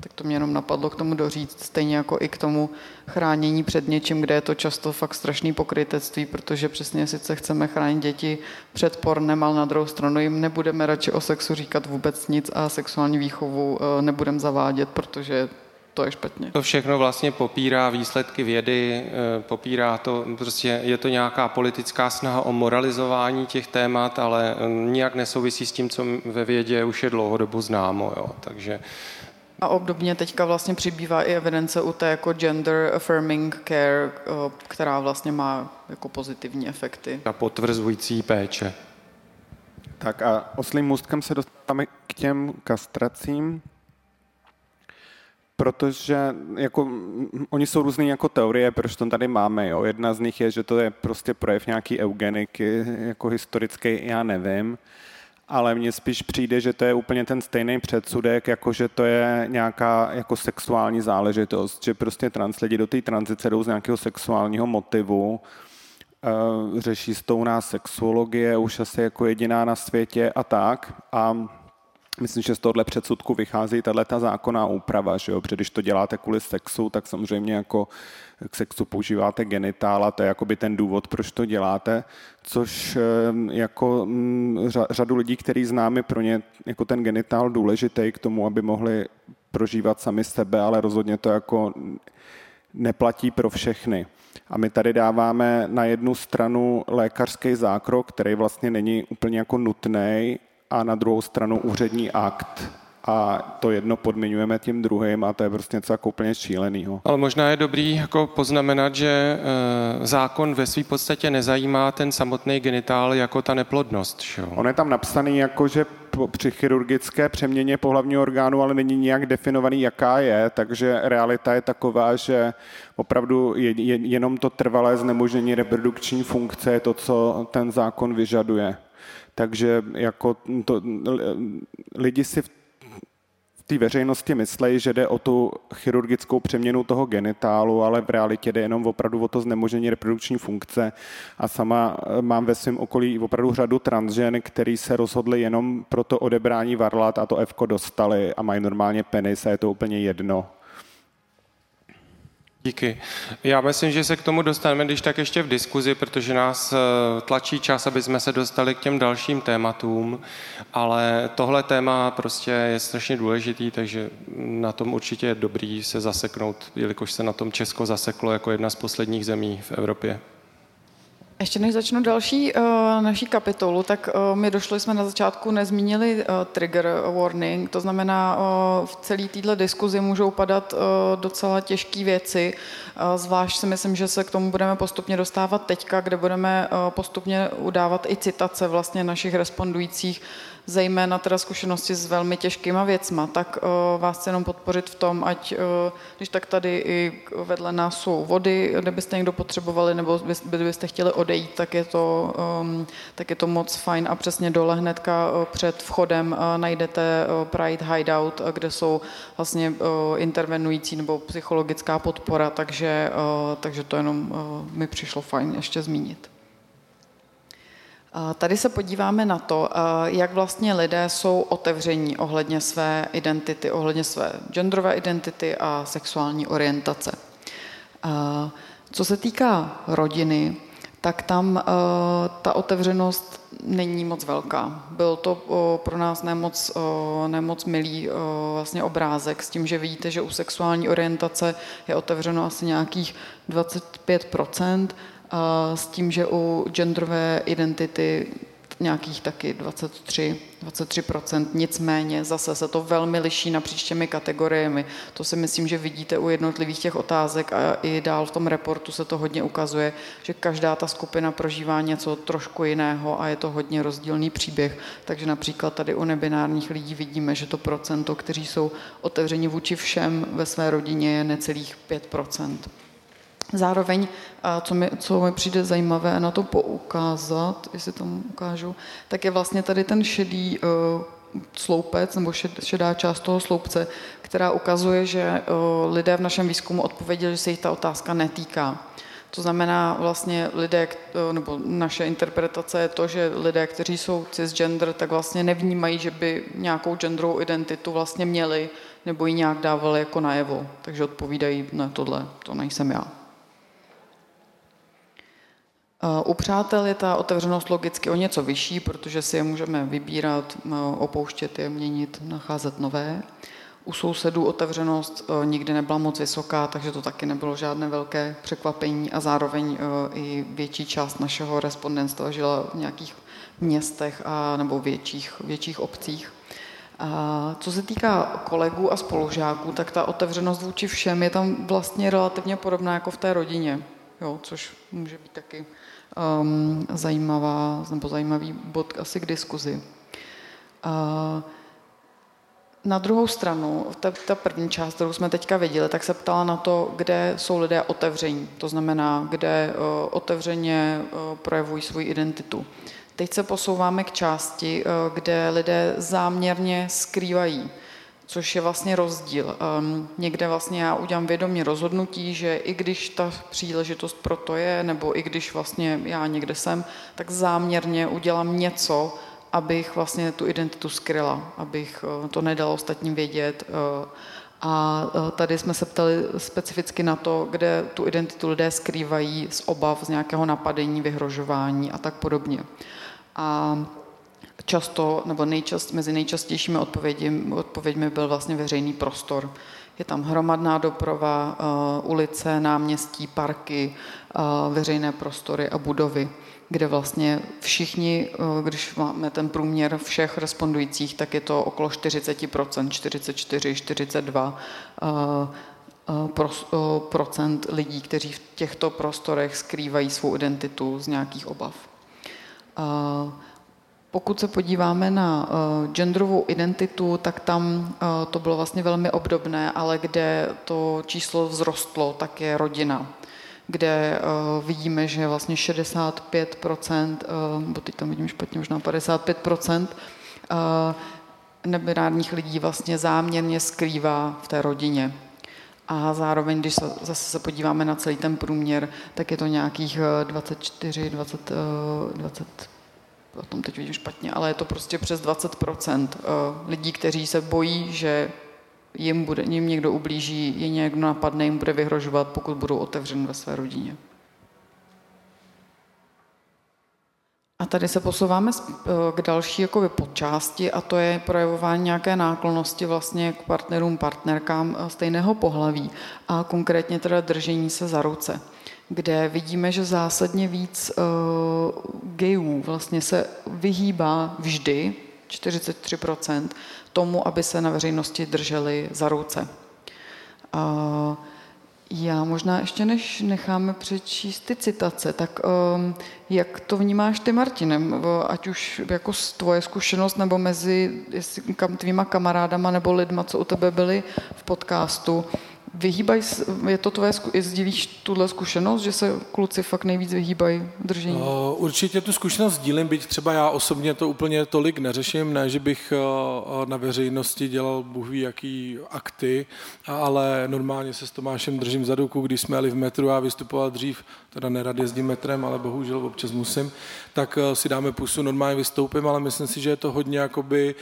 Tak to mě jenom napadlo k tomu doříct, stejně jako i k tomu chránění před něčím, kde je to často fakt strašný pokrytectví, protože přesně sice chceme chránit děti před pornem, ale na druhou stranu jim nebudeme radši o sexu říkat vůbec nic a sexuální výchovu eh, nebudeme zavádět, protože to je špatně. To všechno vlastně popírá výsledky vědy, eh, popírá to, prostě je to nějaká politická snaha o moralizování těch témat, ale eh, nijak nesouvisí s tím, co ve vědě už je dlouhodobu známo, jo. takže a obdobně teďka vlastně přibývá i evidence u té jako gender affirming care, eh, která vlastně má jako pozitivní efekty. A potvrzující péče. Tak a oslým můstkem se dostáváme k těm kastracím protože jako, oni jsou různé jako teorie, proč to tady máme. Jo. Jedna z nich je, že to je prostě projev nějaký eugeniky, jako historický, já nevím. Ale mně spíš přijde, že to je úplně ten stejný předsudek, jako že to je nějaká jako sexuální záležitost, že prostě trans lidi do té tranzice jdou z nějakého sexuálního motivu, uh, řeší s tou nás sexuologie, už asi jako jediná na světě a tak. A Myslím, že z tohohle předsudku vychází tato zákonná úprava, že jo? protože když to děláte kvůli sexu, tak samozřejmě jako k sexu používáte genitál a to je jakoby ten důvod, proč to děláte, což jako mm, řadu lidí, který známe, pro ně jako ten genitál důležitý k tomu, aby mohli prožívat sami sebe, ale rozhodně to jako neplatí pro všechny. A my tady dáváme na jednu stranu lékařský zákrok, který vlastně není úplně jako nutný, a na druhou stranu úřední akt a to jedno podmiňujeme tím druhým a to je prostě něco jako úplně šílenýho. Ale možná je dobrý jako poznamenat, že e, zákon ve své podstatě nezajímá ten samotný genitál jako ta neplodnost. Že? On je tam napsaný jako, že při chirurgické přeměně pohlavního orgánu, ale není nijak definovaný, jaká je, takže realita je taková, že opravdu je, je, jenom to trvalé znemožnění reprodukční funkce je to, co ten zákon vyžaduje. Takže jako to, lidi si v té veřejnosti myslí, že jde o tu chirurgickou přeměnu toho genitálu, ale v realitě jde jenom opravdu o to znemožení reprodukční funkce. A sama eh, mám ve svém okolí opravdu řadu transžen, který se rozhodli jenom pro to odebrání varlat a to F dostali a mají normálně penis a je to úplně jedno. Díky. Já myslím, že se k tomu dostaneme, když tak ještě v diskuzi, protože nás eh, tlačí čas, aby jsme se dostali k těm dalším tématům, ale tohle téma prostě je strašně důležitý, takže na tom určitě je dobrý se zaseknout, jelikož se na tom Česko zaseklo jako jedna z posledních zemí v Evropě. Ještě než začnu další uh, naší kapitolu, tak uh, my došli jsme na začátku nezmínili uh, trigger warning, to znamená, uh, v celé této diskuzi můžou padat uh, docela těžké věci, uh, zvlášť si myslím, že se k tomu budeme postupně dostávat teďka, kde budeme uh, postupně udávat i citace vlastně našich respondujících zejména teda zkušenosti s velmi těžkýma věcma, tak uh, vás chci jenom podpořit v tom, ať uh, když tak tady i vedle nás jsou vody, kdybyste někdo potřebovali nebo kdybyste chtěli odejít, tak je to, um, tak je to moc fajn a přesně dole hnedka uh, před vchodem najdete Pride Hideout, kde jsou vlastně intervenující nebo psychologická podpora, takže, takže to jenom mi přišlo fajn ještě zmínit. Tady se podíváme na to, jak vlastně lidé jsou otevření ohledně své identity, ohledně své genderové identity a sexuální orientace. Co se týká rodiny, tak tam ta otevřenost není moc velká. Byl to pro nás nemoc, nemoc milý vlastně obrázek s tím, že vidíte, že u sexuální orientace je otevřeno asi nějakých 25 s tím, že u genderové identity nějakých taky 23, 23%, nicméně zase se to velmi liší napříč těmi kategoriemi. To si myslím, že vidíte u jednotlivých těch otázek a i dál v tom reportu se to hodně ukazuje, že každá ta skupina prožívá něco trošku jiného a je to hodně rozdílný příběh. Takže například tady u nebinárních lidí vidíme, že to procento, kteří jsou otevřeni vůči všem ve své rodině je necelých 5%. Zároveň, co mi, co mi přijde zajímavé na to poukázat, jestli tomu ukážu, tak je vlastně tady ten šedý uh, sloupec nebo šedá část toho sloupce, která ukazuje, že uh, lidé v našem výzkumu odpověděli, že se jich ta otázka netýká. To znamená vlastně lidé, nebo naše interpretace je to, že lidé, kteří jsou cisgender, tak vlastně nevnímají, že by nějakou genderovou identitu vlastně měli nebo ji nějak dávali jako najevo. Takže odpovídají, ne tohle, to nejsem já. U přátel je ta otevřenost logicky o něco vyšší, protože si je můžeme vybírat, opouštět je, měnit, nacházet nové. U sousedů otevřenost nikdy nebyla moc vysoká, takže to taky nebylo žádné velké překvapení a zároveň i větší část našeho respondentstva žila v nějakých městech a, nebo větších, větších obcích. A co se týká kolegů a spolužáků, tak ta otevřenost vůči všem je tam vlastně relativně podobná jako v té rodině, jo, což může být taky um, zajímavá, nebo zajímavý bod asi k diskuzi. Uh, na druhou stranu, ta, ta první část, kterou jsme teďka viděli, tak se ptala na to, kde jsou lidé otevření. To znamená, kde uh, otevřeně uh, projevují svoji identitu. Teď se posouváme k části, uh, kde lidé záměrně skrývají což je vlastně rozdíl. Um, někde vlastně já udělám vědomě rozhodnutí, že i když ta příležitost pro to je, nebo i když vlastně já někde jsem, tak záměrně udělám něco, abych vlastně tu identitu skryla, abych to nedala ostatním vědět. A tady jsme se ptali specificky na to, kde tu identitu lidé skrývají z obav, z nějakého napadení, vyhrožování a tak podobně. A často, nebo nejčast, mezi nejčastějšími odpověďmi, odpověďmi byl vlastně veřejný prostor. Je tam hromadná doprava, uh, ulice, náměstí, parky, uh, veřejné prostory a budovy, kde vlastně všichni, uh, když máme ten průměr všech respondujících, tak je to okolo 40%, 44, 42 procent lidí, kteří v těchto prostorech skrývají svou identitu z nějakých obav. Pokud se podíváme na uh, genderovou identitu, tak tam uh, to bylo vlastně velmi obdobné, ale kde to číslo vzrostlo, tak je rodina, kde uh, vidíme, že vlastně 65%, uh, bo teď tam vidím špatně, možná 55%, uh, nebinárních lidí vlastně záměrně skrývá v té rodině. A zároveň, když se, zase se podíváme na celý ten průměr, tak je to nějakých 24, 20, 20 o tom teď vidím špatně, ale je to prostě přes 20% eh, lidí, kteří se bojí, že jim, bude, jim někdo ublíží, je někdo napadne, jim bude vyhrožovat, pokud budou otevřeni ve své rodině. A tady se posouváme eh, k další jakoby, podčásti a to je projevování nějaké náklonosti vlastně k partnerům, partnerkám eh, stejného pohlaví a konkrétně teda držení se za ruce kde vidíme, že zásadně víc uh, gayů vlastně se vyhýbá vždy, 43%, tomu, aby se na veřejnosti drželi za ruce. Uh, já možná ještě než necháme přečíst ty citace, tak um, jak to vnímáš ty, Martinem? Ať už jako tvoje zkušenost, nebo mezi kam, tvýma kamarádama, nebo lidma, co u tebe byli v podcastu, vyhýbají, je to tvoje, sdílíš tuhle zkušenost, že se kluci fakt nejvíc vyhýbají držení? Uh, určitě tu zkušenost dílím, byť třeba já osobně to úplně tolik neřeším, ne, že bych uh, na veřejnosti dělal bůh ví jaký akty, ale normálně se s Tomášem držím za ruku, když jsme jeli v metru a vystupoval dřív, teda nerad jezdím metrem, ale bohužel občas musím, tak uh, si dáme pusu, normálně vystoupím, ale myslím si, že je to hodně jakoby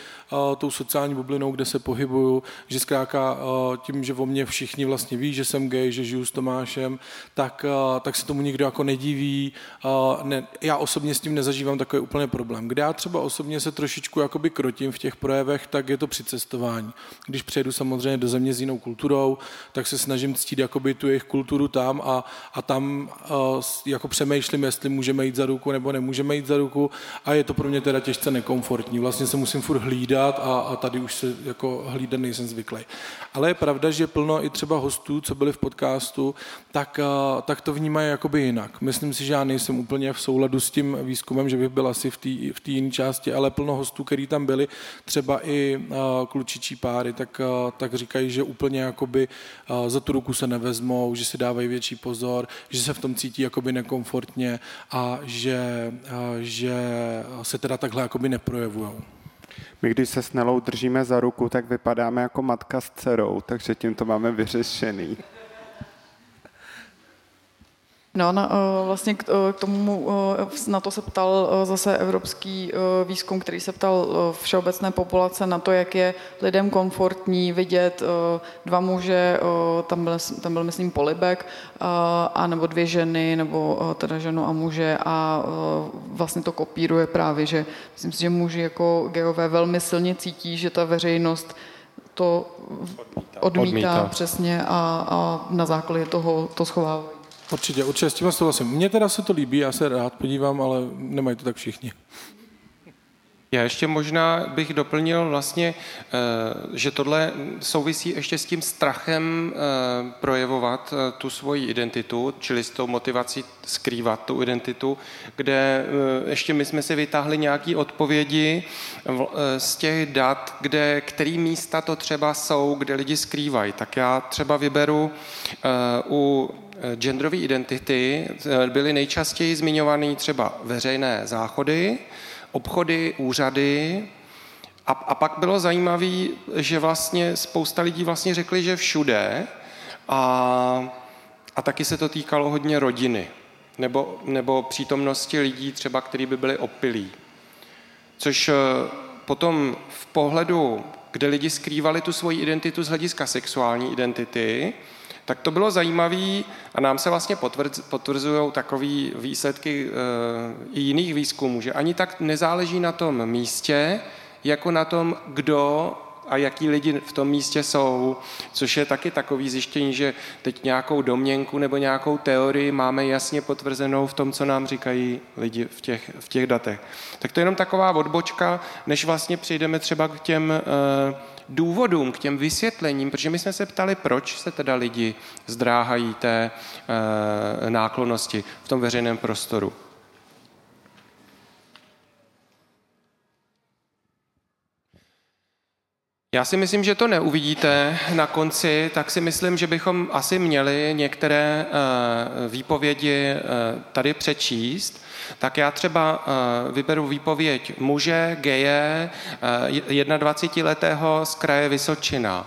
tou sociální bublinou, kde se pohybuju, že zkrátka tím, že o mě všichni vlastně ví, že jsem gay, že žiju s Tomášem, tak, eh, tak se tomu nikdo jako nediví. Eh, ne, já osobně s tím nezažívám takový úplně problém. Kde já třeba osobně se trošičku jakoby krotím v těch projevech, tak je to při cestování. Když přijedu samozřejmě do země s jinou kulturou, tak se snažím ctít jakoby tu jejich kulturu tam a, a tam uh, jako přemýšlím, jestli můžeme jít za ruku nebo nemůžeme jít za ruku a je to pro mě teda těžce nekomfortní. Vlastně se musím furt hlídat a, a tady už se jako hlídat nejsem zvyklý. Ale je pravda, že plno i třeba hostů, co byli v podcastu, tak, tak to vnímají jakoby jinak. Myslím si, že já nejsem úplně v souladu s tím výzkumem, že bych byl asi v té v jiné části, ale plno hostů, který tam byli, třeba i klučičí páry, tak, tak říkají, že úplně jakoby za tu ruku se nevezmou, že si dávají větší pozor, že se v tom cítí jakoby nekomfortně a že, že se teda takhle jakoby neprojevují. My, když se s Nelou držíme za ruku, tak vypadáme jako matka s dcerou, takže tím to máme vyřešený. No, na, eh, vlastně k, eh, k tomu, eh, na to se ptal zase evropský výzkum, který se ptal všeobecné populace na to, jak je lidem komfortní vidět dva muže, tam byl, tam byl myslím polibek, a nebo dvě ženy, nebo teda ženu a muže a vlastně to kopíruje právě, že myslím si, že muži jako geové velmi silně cítí, že ta veřejnost to odmítá, odmítá. přesně a, a na základě toho to schovávají. Určitě, určitě s tím souhlasím. Mně teda se to líbí, já se rád podívám, ale nemají to tak všichni. Já ještě možná bych doplnil vlastně, eh, že tohle souvisí ještě s tím strachem eh, projevovat eh, tu svoji identitu, čili s tou motivací skrývat tu identitu, kde ještě my jsme si vytáhli nějaké odpovědi z těch dat, kde, který místa to třeba jsou, kde lidi skrývají. Tak já třeba vyberu u genderové identity byly nejčastěji zmiňované třeba veřejné záchody, obchody, úřady. A, a pak bylo zajímavé, že vlastně spousta lidí vlastně řekli, že všude. A, a taky se to týkalo hodně rodiny nebo, nebo přítomnosti lidí třeba, kteří by byli opilí. Což potom v pohledu, kde lidi skrývali tu svoji identitu z hlediska sexuální identity, tak to bylo zajímavé a nám se vlastně potvrzují takové výsledky e, i jiných výzkumů, že ani tak nezáleží na tom místě, jako na tom, kdo a jaký lidi v tom místě jsou, což je taky takový zjištění, že teď nějakou domněnku nebo nějakou teorii máme jasně potvrzenou v tom, co nám říkají lidi v těch, v těch datech. Tak to je jenom taková odbočka, než vlastně přijdeme třeba k těm uh, důvodům, k těm vysvětlením, protože my jsme se ptali, proč se teda lidi zdráhají té uh, náklonosti v tom veřejném prostoru. Já si myslím, že to neuvidíte na konci, tak si myslím, že bychom asi měli některé eh, výpovědi eh, tady přečíst. Tak já třeba eh, vyberu výpověď muže, geje, 21-letého z kraje Vysočina.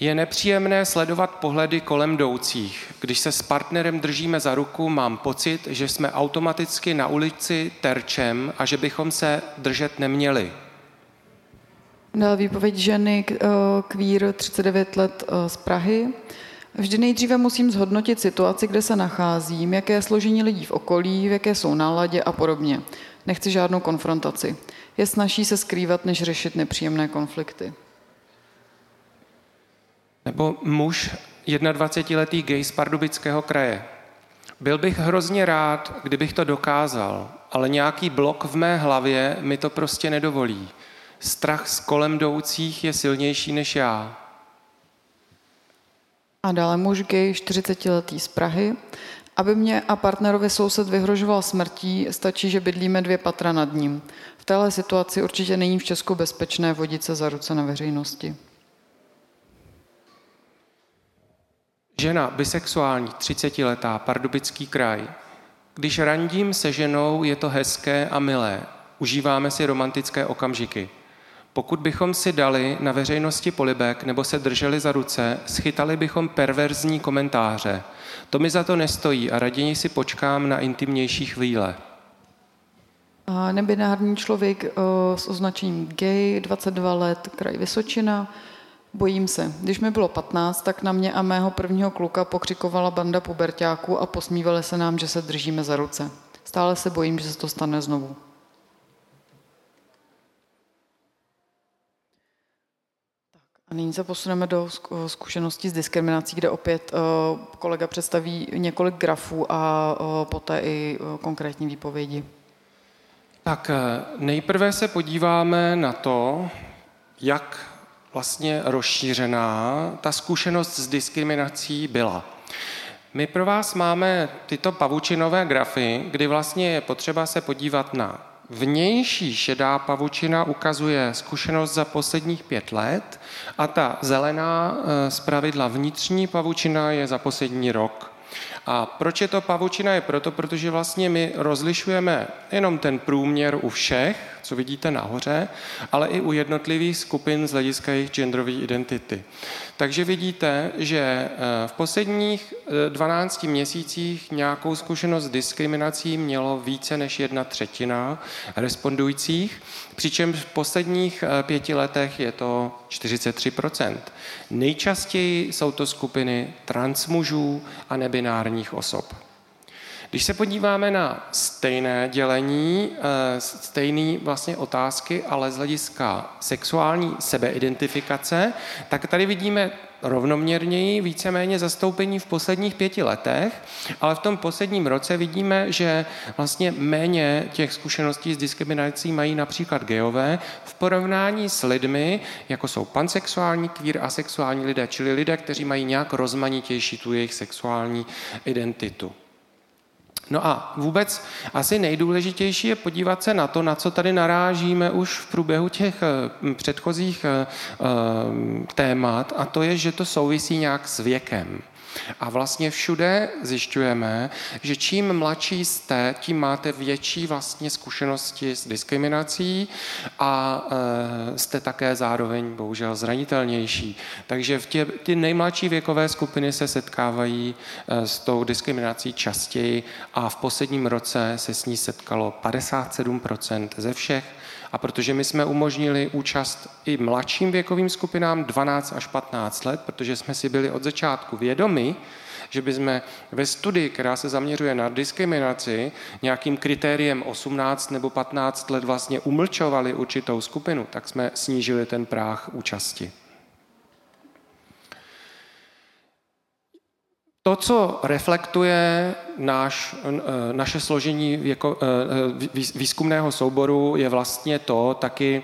Je nepříjemné sledovat pohledy kolem jdoucích. Když se s partnerem držíme za ruku, mám pocit, že jsme automaticky na ulici terčem a že bychom se držet neměli. Dal výpověď ženy kvír 39 let eh, z Prahy. Vždy nejdříve musím zhodnotit situaci, kde se nacházím, jaké je složení lidí v okolí, v jaké jsou náladě a podobně. Nechci žádnou konfrontaci. Je snaží se skrývat, než řešit nepříjemné konflikty. Nebo muž, 21-letý gay z Pardubického kraje. Byl bych hrozně rád, kdybych to dokázal, ale nějaký blok v mé hlavě mi to prostě nedovolí. Strach z kolem jdoucích je silnější než já. A dále muž gay, 40-letý z Prahy. Aby mě a partnerovi soused vyhrožoval smrtí, stačí, že bydlíme dvě patra nad ním. V téhle situaci určitě není v Česku bezpečné vodit se za ruce na veřejnosti. Žena bisexuální, 30-letá, pardubický kraj. Když randím se ženou, je to hezké a milé. Užíváme si romantické okamžiky. Pokud bychom si dali na veřejnosti polibek nebo se drželi za ruce, schytali bychom perverzní komentáře. To mi za to nestojí a raději si počkám na intimnější chvíle. A nebinární člověk o, s označením gay, 22 let, kraj Vysočina. Bojím se. Když mi bylo 15, tak na mě a mého prvního kluka pokřikovala banda pubertáků a posmívali se nám, že se držíme za ruce. Stále se bojím, že se to stane znovu. A nyní se posuneme do zkušeností s diskriminací, kde opět uh, kolega představí několik grafů a uh, poté i konkrétní výpovědi. Tak nejprve se podíváme na to, jak vlastně rozšířená ta zkušenost s diskriminací byla. My pro vás máme tyto pavučinové grafy, kdy vlastně je potřeba se podívat na Vnější šedá pavučina ukazuje zkušenost za posledních pět let a ta zelená eh, z pravidla vnitřní pavučina je za poslední rok. A proč je to pavučina? Je proto, protože vlastně my rozlišujeme jenom ten průměr u všech, co vidíte nahoře, ale i u jednotlivých skupin z hlediska jejich genderové identity. Takže vidíte, že eh, v posledních 12 eh, měsících nějakou zkušenost s diskriminací mělo více než jedna třetina respondujících, přičemž v posledních eh, pěti letech je to 43% Nejčastěji jsou to skupiny transmužů a nebinárních osob. Když se podíváme na stejné dělení, eh, stejné vlastně otázky, ale z hlediska sexuální sebeidentifikace, tak tady vidíme rovnoměrněji víceméně zastoupení v posledních pěti letech, ale v tom posledním roce vidíme, že vlastně méně těch zkušeností s diskriminací mají například geové v porovnání s lidmi, jako jsou pansexuální, queer, asexuální lidé, čili lidé, kteří mají nějak rozmanitější tu jejich sexuální identitu. No a vůbec asi nejdůležitější je podívat se na to, na co tady narážíme už v průběhu těch eh, předchozích eh, eh, témat, a to je, že to souvisí nějak s věkem. A vlastně všude zjišťujeme, že čím mladší jste, tím máte větší vlastně zkušenosti s diskriminací a e, jste také zároveň bohužel zranitelnější. Takže v tě, ty nejmladší věkové skupiny se setkávají e, s tou diskriminací častěji a v posledním roce se s ní setkalo 57% ze všech a protože my jsme umožnili účast i mladším věkovým skupinám 12 až 15 let, protože jsme si byli od začátku vědomi, že bychom ve studii, která se zaměřuje na diskriminaci, nějakým kritériem 18 nebo 15 let vlastně umlčovali určitou skupinu, tak jsme snížili ten práh účasti. To, co reflektuje náš, eh, naše složení věko, eh, výzkumného souboru, je vlastně to taky,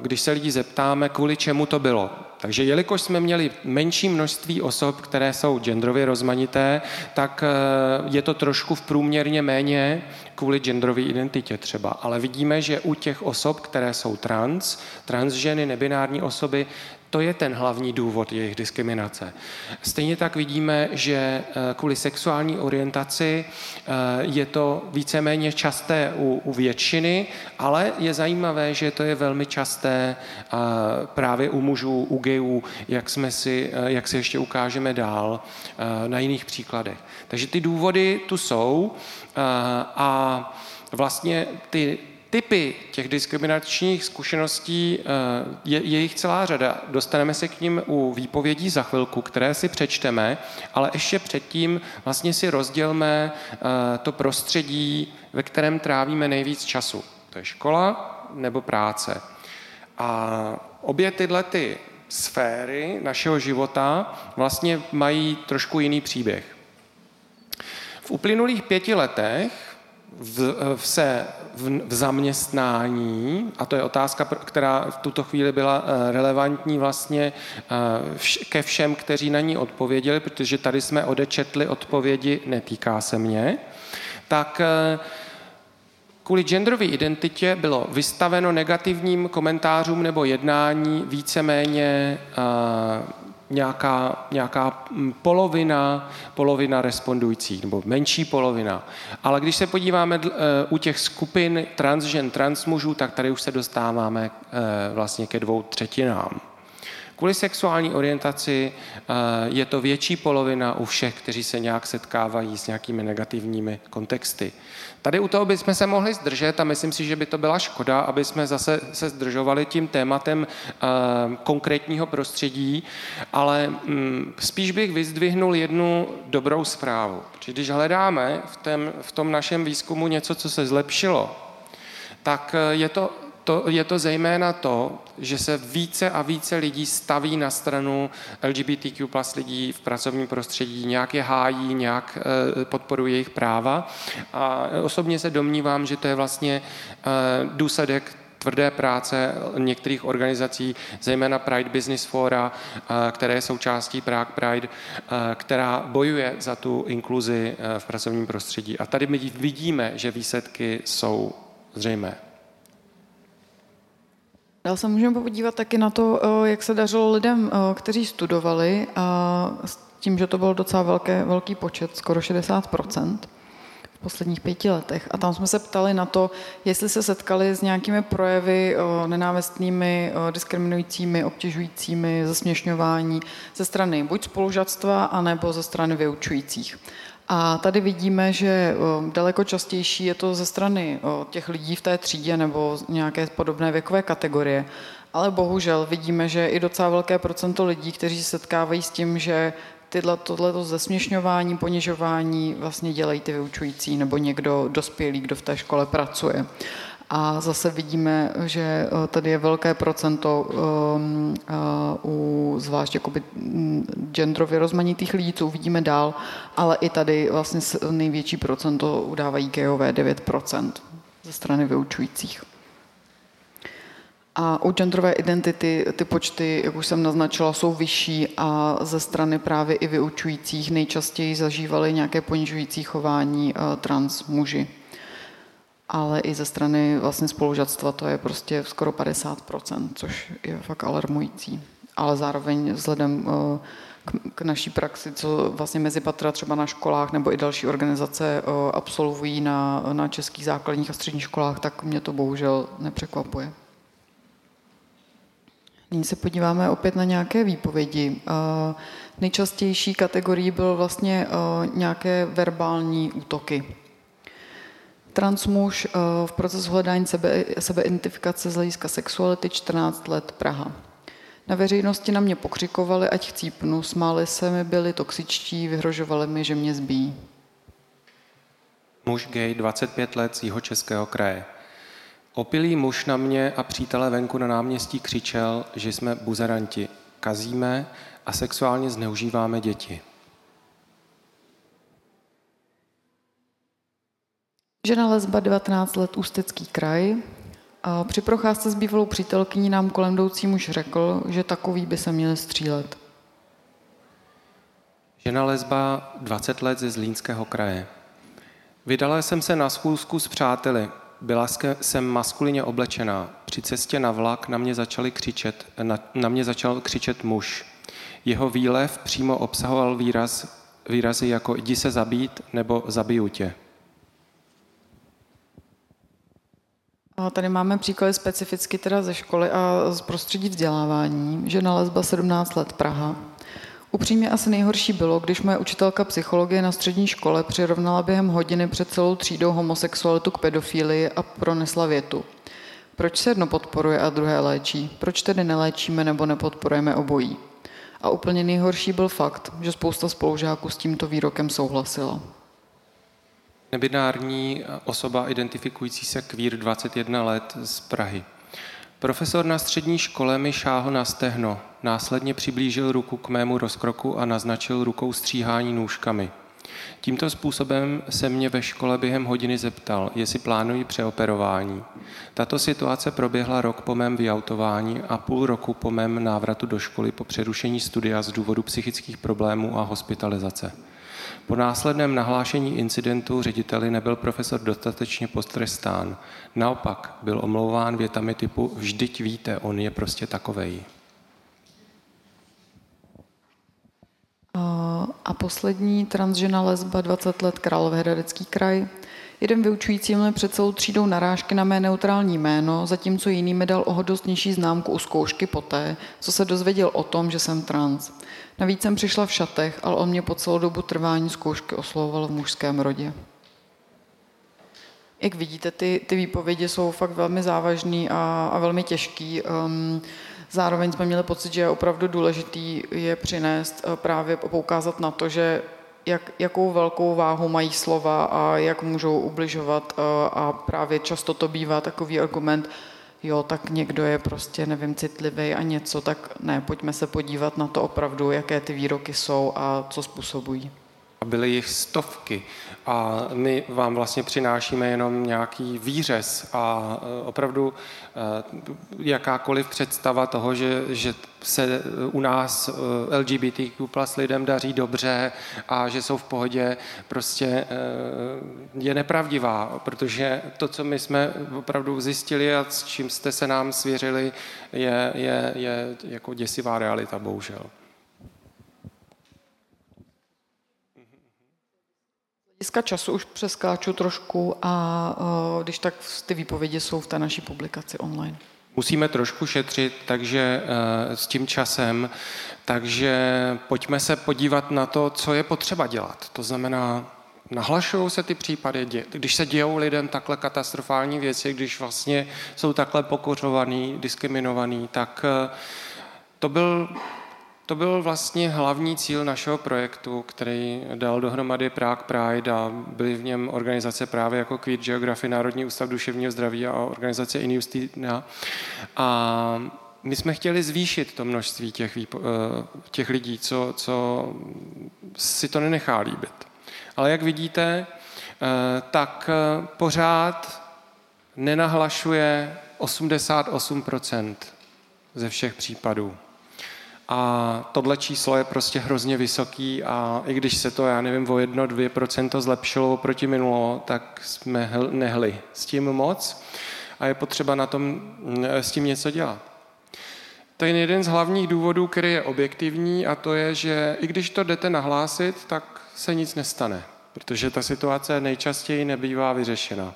když se lidi zeptáme, kvůli čemu to bylo. Takže jelikož jsme měli menší množství osob, které jsou genderově rozmanité, tak je to trošku v průměrně méně kvůli genderové identitě třeba. Ale vidíme, že u těch osob, které jsou trans, transženy, nebinární osoby, to je ten hlavní důvod jejich diskriminace. Stejně tak vidíme, že eh, kvůli sexuální orientaci eh, je to víceméně časté u, u většiny, ale je zajímavé, že to je velmi časté eh, právě u mužů, u gejů, jak, jsme si, jak si ještě ukážeme dál na jiných příkladech. Takže ty důvody tu jsou a vlastně ty typy těch diskriminačních zkušeností eh, je, je jich celá řada. Dostaneme se k ním u výpovědí za chvilku, které si přečteme, ale ještě předtím vlastně si rozdělme eh, to prostředí, ve kterém trávíme nejvíc času. To je škola nebo práce. A obě tyhle ty sféry našeho života vlastně mají trošku jiný příběh. V uplynulých pěti letech v, se v, v zaměstnání, a to je otázka, která v tuto chvíli byla eh, relevantní vlastně eh, ke všem, kteří na ní odpověděli, protože tady jsme odečetli odpovědi, netýká se mě, tak eh, kvůli genderové identitě bylo vystaveno negativním komentářům nebo jednání víceméně nějaká, nějaká mm, polovina, polovina respondujících, nebo menší polovina. Ale když se podíváme eh, u těch skupin transžen, transmužů, tak tady už se dostáváme eh, vlastně ke dvou třetinám. Kvůli sexuální orientaci eh, je to větší polovina u všech, kteří se nějak setkávají s nějakými negativními kontexty. Tady u toho bychom se mohli zdržet a myslím si, že by to byla škoda, aby jsme zase se zdržovali tím tématem uh, konkrétního prostředí, ale um, spíš bych vyzdvihnul jednu dobrou zprávu. Když hledáme v tom našem výzkumu něco, co se zlepšilo, tak eh, je to to, je to zejména to, že se více a více lidí staví na stranu LGBTQ plus lidí v pracovním prostředí, nějak je hájí, nějak eh, podporují jejich práva. A osobně se domnívám, že to je vlastně eh, důsledek tvrdé práce některých organizací, zejména Pride Business Fora, eh, které je součástí Prague Pride, která bojuje za tu inkluzi v pracovním prostředí. A tady my vidíme, že výsledky jsou zřejmé. Dál se můžeme podívat taky na to, eh, jak se dařilo lidem, eh, kteří studovali, a s tím, že to byl docela velké, velký počet, skoro 60% v posledních pěti letech. A tam jsme se ptali na to, jestli se setkali s nějakými projevy eh, nenávistnými, diskriminujícími, obtěžujícími, zasměšňování ze strany buď spolužatstva, anebo ze strany vyučujících. A tady vidíme, že daleko častější je to ze strany těch lidí v té třídě nebo nějaké podobné věkové kategorie. Ale bohužel vidíme, že i docela velké procento lidí, kteří se setkávají s tím, že tyhle, tohleto zesměšňování, ponižování vlastně dělají ty vyučující nebo někdo dospělý, kdo v té škole pracuje. A zase vidíme, že eh, tady je velké procento um, uh, u zvlášť jakoby mm, genderově rozmanitých lidí, co uvidíme dál, ale i tady vlastně největší procento udávají gejové 9% ze strany vyučujících. A u genderové identity ty počty, jak už jsem naznačila, jsou vyšší a ze strany právě i vyučujících nejčastěji zažívali nějaké ponižující chování uh, trans muži ale i ze strany vlastně spolužatstva to je prostě skoro 50%, což je fakt alarmující. ale zároveň vzhledem k naší praxi, co vlastně mezi patra třeba na školách nebo i další organizace absolvují na, na českých základních a středních školách, tak mě to bohužel nepřekvapuje. Nyní se podíváme opět na nějaké výpovědi. Nejčastější kategorií byl vlastně nějaké verbální útoky. Transmuž v procesu hledání sebe, sebeidentifikace z hlediska sexuality 14 let Praha. Na veřejnosti na mě pokřikovali, ať chcípnu, smáli se mi, byli toxičtí, vyhrožovali mi, že mě zbíjí. Muž gay, 25 let z jeho českého kraje. Opilý muž na mě a přítele venku na náměstí křičel, že jsme buzeranti, kazíme a sexuálně zneužíváme děti. Žena lesba 19 let Ústecký kraj. A při procházce s bývalou přítelkyní nám kolem jdoucí muž řekl, že takový by se měli střílet. Žena lesba 20 let ze Zlínského kraje. Vydala jsem se na schůzku s přáteli. Byla jsem maskulině oblečená. Při cestě na vlak na mě, začali křičet, na, na mě začal křičet muž. Jeho výlev přímo obsahoval výraz, výrazy jako jdi se zabít nebo zabiju tě. Tady máme příklady specificky teda ze školy a z prostředí vzdělávání. Žena lesba 17 let Praha. Upřímně asi nejhorší bylo, když moje učitelka psychologie na střední škole přirovnala během hodiny před celou třídou homosexualitu k pedofílii a pronesla větu. Proč se jedno podporuje a druhé léčí? Proč tedy neléčíme nebo nepodporujeme obojí? A úplně nejhorší byl fakt, že spousta spolužáků s tímto výrokem souhlasila. Nebinární osoba identifikující se kvír 21 let z Prahy. Profesor na střední škole mi šáhl na stehno, následně přiblížil ruku k mému rozkroku a naznačil rukou stříhání nůžkami. Tímto způsobem se mě ve škole během hodiny zeptal, jestli plánují přeoperování. Tato situace proběhla rok po mém vyautování a půl roku po mém návratu do školy po přerušení studia z důvodu psychických problémů a hospitalizace. Po následném nahlášení incidentu řediteli nebyl profesor dostatečně postrestán. Naopak byl omlouván větami typu vždyť víte, on je prostě takovej. A poslední transžena lesba 20 let Královéhradecký kraj. Jeden vyučující měl před celou třídou narážky na mé neutrální jméno, zatímco jiný mi dal o dost nižší známku u zkoušky poté, co se dozvěděl o tom, že jsem trans. Navíc jsem přišla v šatech, ale on mě po celou dobu trvání zkoušky oslovoval v mužském rodě. Jak vidíte, ty, ty výpovědi jsou fakt velmi závažný a, a velmi těžký. Um, zároveň jsme měli pocit, že je opravdu důležitý je přinést uh, právě poukázat na to, že jak, jakou velkou váhu mají slova a jak můžou ubližovat uh, a právě často to bývá takový argument, jo, tak někdo je prostě, nevím, citlivý a něco, tak ne, pojďme se podívat na to opravdu, jaké ty výroky jsou a co způsobují. Byly jich stovky a my vám vlastně přinášíme jenom nějaký výřez a e, opravdu e, jakákoliv představa toho, že, že se u nás LGBTQ plus lidem daří dobře a že jsou v pohodě, prostě je nepravdivá, protože to, co my jsme opravdu zjistili a s čím jste se nám svěřili, je, je, je jako děsivá realita, bohužel. Hlediska času už přeskáču trošku a když tak ty výpovědi jsou v té naší publikaci online. Musíme trošku šetřit, takže e, s tím časem, takže pojďme se podívat na to, co je potřeba dělat. To znamená, nahlašují se ty případy, když se dějou lidem takhle katastrofální věci, když vlastně jsou takhle pokořovaný, diskriminovaný, tak e, to byl to byl vlastně hlavní cíl našeho projektu, který dal dohromady Prague Pride a byly v něm organizace právě jako Queer Geography, Národní ústav duševního zdraví a organizace Injustina. A my jsme chtěli zvýšit to množství těch, eh, těch lidí, co, co si to nenechá líbit. Ale jak vidíte, eh, tak eh, pořád nenahlašuje 88% ze všech případů. A tohle číslo je prostě hrozně vysoký a i když se to, já nevím, o 1-2% zlepšilo oproti minulo, tak jsme nehli s tím moc a je potřeba na tom s tím něco dělat. to je jeden z hlavních důvodů, který je objektivní a to je, že i když to jdete nahlásit, tak se nic nestane, protože ta situace nejčastěji nebývá vyřešena.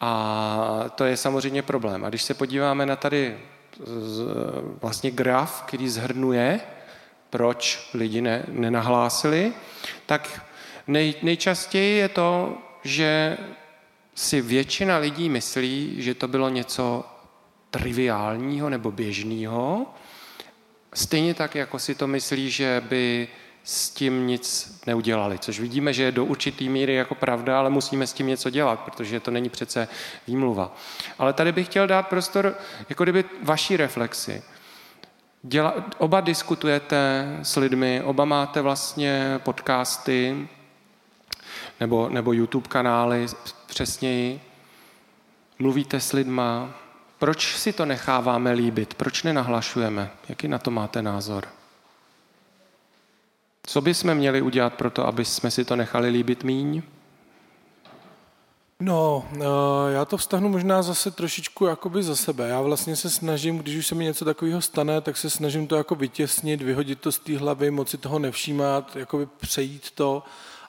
A to je samozřejmě problém. A když se podíváme na tady vlastně graf, který zhrnuje, proč lidi ne, nenahlásili, tak nej, nejčastěji je to, že si většina lidí myslí, že to bylo něco triviálního nebo běžného, stejně tak, jako si to myslí, že by s tím nic neudělali, což vidíme, že je do určitý míry jako pravda, ale musíme s tím něco dělat, protože to není přece výmluva. Ale tady bych chtěl dát prostor, jako kdyby vaší reflexi. Děla, oba diskutujete s lidmi, oba máte vlastně podcasty nebo, nebo YouTube kanály přesněji. Mluvíte s lidma. Proč si to necháváme líbit? Proč nenahlašujeme? Jaký na to máte názor? Co bychom měli udělat pro to, aby jsme si to nechali líbit míň? No, eh, já to vztahnu možná zase trošičku jakoby za sebe. Já vlastně se snažím, když už se mi něco takového stane, tak se snažím to jako vytěsnit, vyhodit to z té hlavy, moci toho nevšímat, jakoby přejít to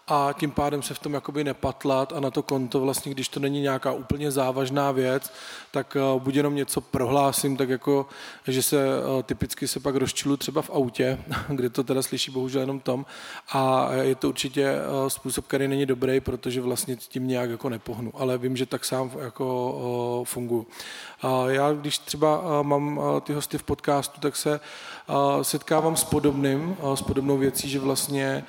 a tím pádem se v tom jakoby nepatlat a na to konto vlastně, když to není nějaká úplně závažná věc, tak uh, buď jenom něco prohlásím, tak jako, že se uh, typicky se pak rozčilu třeba v autě, kde to teda slyší bohužel jenom tom a je to určitě uh, způsob, který není dobrý, protože vlastně tím nějak jako nepohnu, ale vím, že tak sám jako funguji. Já, když třeba mám ty hosty v podcastu, tak se setkávám s podobným, s podobnou věcí, že vlastně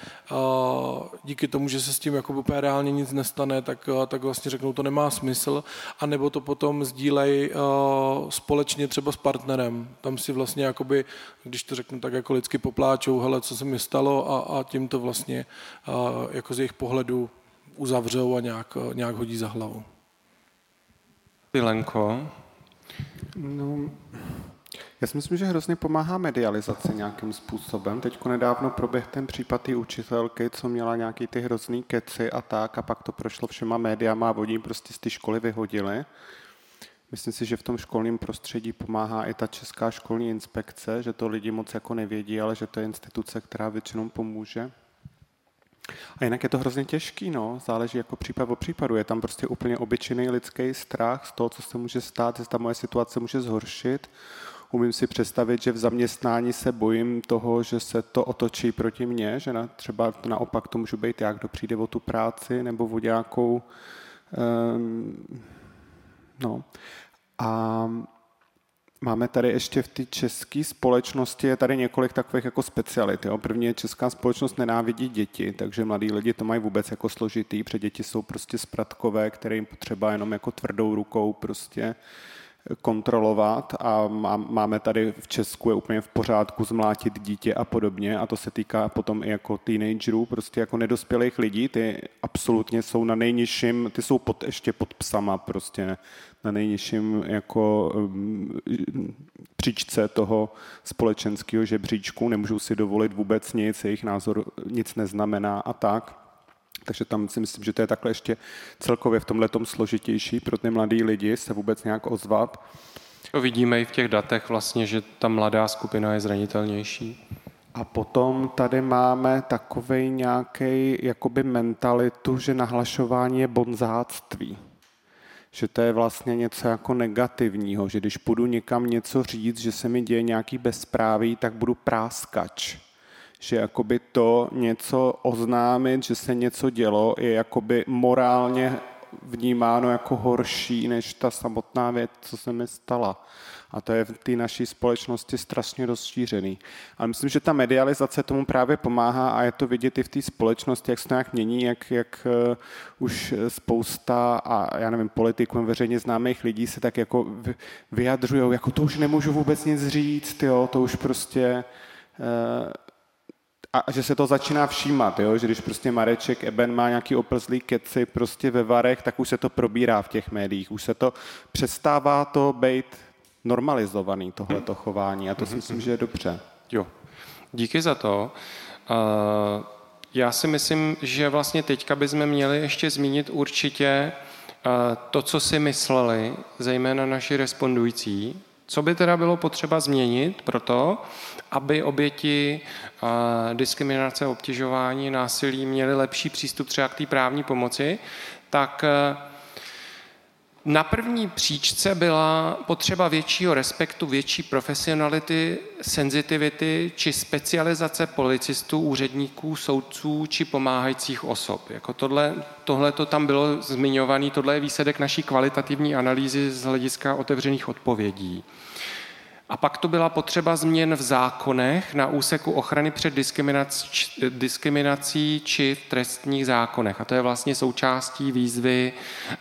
díky tomu, že se s tím jako úplně reálně nic nestane, tak, uh, tak vlastně řeknou, to nemá smysl, anebo to potom sdílej uh, společně třeba s partnerem. Tam si vlastně jakoby, když to řeknu tak jako lidsky popláčou, hele, co se mi stalo a, a tím to vlastně uh, jako z jejich pohledu uzavřou a nějak, nějak hodí za hlavu. Pilenko. No, já si myslím, že hrozně pomáhá medializace nějakým způsobem. Teď nedávno proběh ten případ té učitelky, co měla nějaký ty hrozný keci a tak, a pak to prošlo všema médiama a oni prostě z té školy vyhodili. Myslím si, že v tom školním prostředí pomáhá i ta Česká školní inspekce, že to lidi moc jako nevědí, ale že to je instituce, která většinou pomůže. A jinak je to hrozně těžký, no. záleží jako případ o případu. Je tam prostě úplně obyčejný lidský strach z toho, co se může stát, jestli ta moje situace může zhoršit. Umím si představit, že v zaměstnání se bojím toho, že se to otočí proti mně, že na, třeba naopak to můžu být já, kdo přijde o tu práci nebo o nějakou... Um, no. A Máme tady ještě v té české společnosti je tady několik takových jako specialit. Jo. První je česká společnost nenávidí děti, takže mladí lidi to mají vůbec jako složitý, protože děti jsou prostě spratkové, které jim potřeba jenom jako tvrdou rukou prostě kontrolovat a máme tady v Česku je úplně v pořádku zmlátit dítě a podobně. A to se týká potom i jako teenagerů, prostě jako nedospělých lidí, ty absolutně jsou na nejnižším, ty jsou pod, ještě pod psama prostě na nejnižším jako um, příčce toho společenského žebříčku, nemůžou si dovolit vůbec nic, jejich názor nic neznamená a tak. Takže tam si myslím, že to je takhle ještě celkově v tomhle složitější pro ty mladý lidi se vůbec nějak ozvat. To vidíme i v těch datech vlastně, že ta mladá skupina je zranitelnější. A potom tady máme takový nějaký jakoby mentalitu, že nahlašování je bonzáctví. Že to je vlastně něco jako negativního, že když půjdu někam něco říct, že se mi děje nějaký bezpráví, tak budu práskač že jakoby to něco oznámit, že se něco dělo, je jakoby morálně vnímáno jako horší než ta samotná věc, co se mi stala. A to je v té naší společnosti strašně rozšířený. Ale myslím, že ta medializace tomu právě pomáhá a je to vidět i v té společnosti, jak se to nějak mění, jak, jak uh, už spousta, a já nevím, politiků, veřejně známých lidí se tak jako vyjadřují, jako to už nemůžu vůbec nic říct, jo, to už prostě uh, a že se to začíná všímat, jo? že když prostě Mareček Eben má nějaký oplzlý keci prostě ve varech, tak už se to probírá v těch médiích, už se to přestává to být normalizovaný, tohleto chování a to si myslím, že je dobře. Jo, díky za to. Uh, já si myslím, že vlastně teďka bychom měli ještě zmínit určitě uh, to, co si mysleli, zejména naši respondující, Co by teda bylo potřeba změnit pro to, aby oběti diskriminace, obtěžování, násilí měly lepší přístup třeba k té právní pomoci, tak na první příčce byla potřeba většího respektu, větší profesionality, senzitivity či specializace policistů, úředníků, soudců či pomáhajících osob. Jako tohle, tohle to tam bylo zmiňované, tohle je výsledek naší kvalitativní analýzy z hlediska otevřených odpovědí. A pak to byla potřeba změn v zákonech na úseku ochrany před diskriminací, či v trestních zákonech. A to je vlastně součástí výzvy, eh,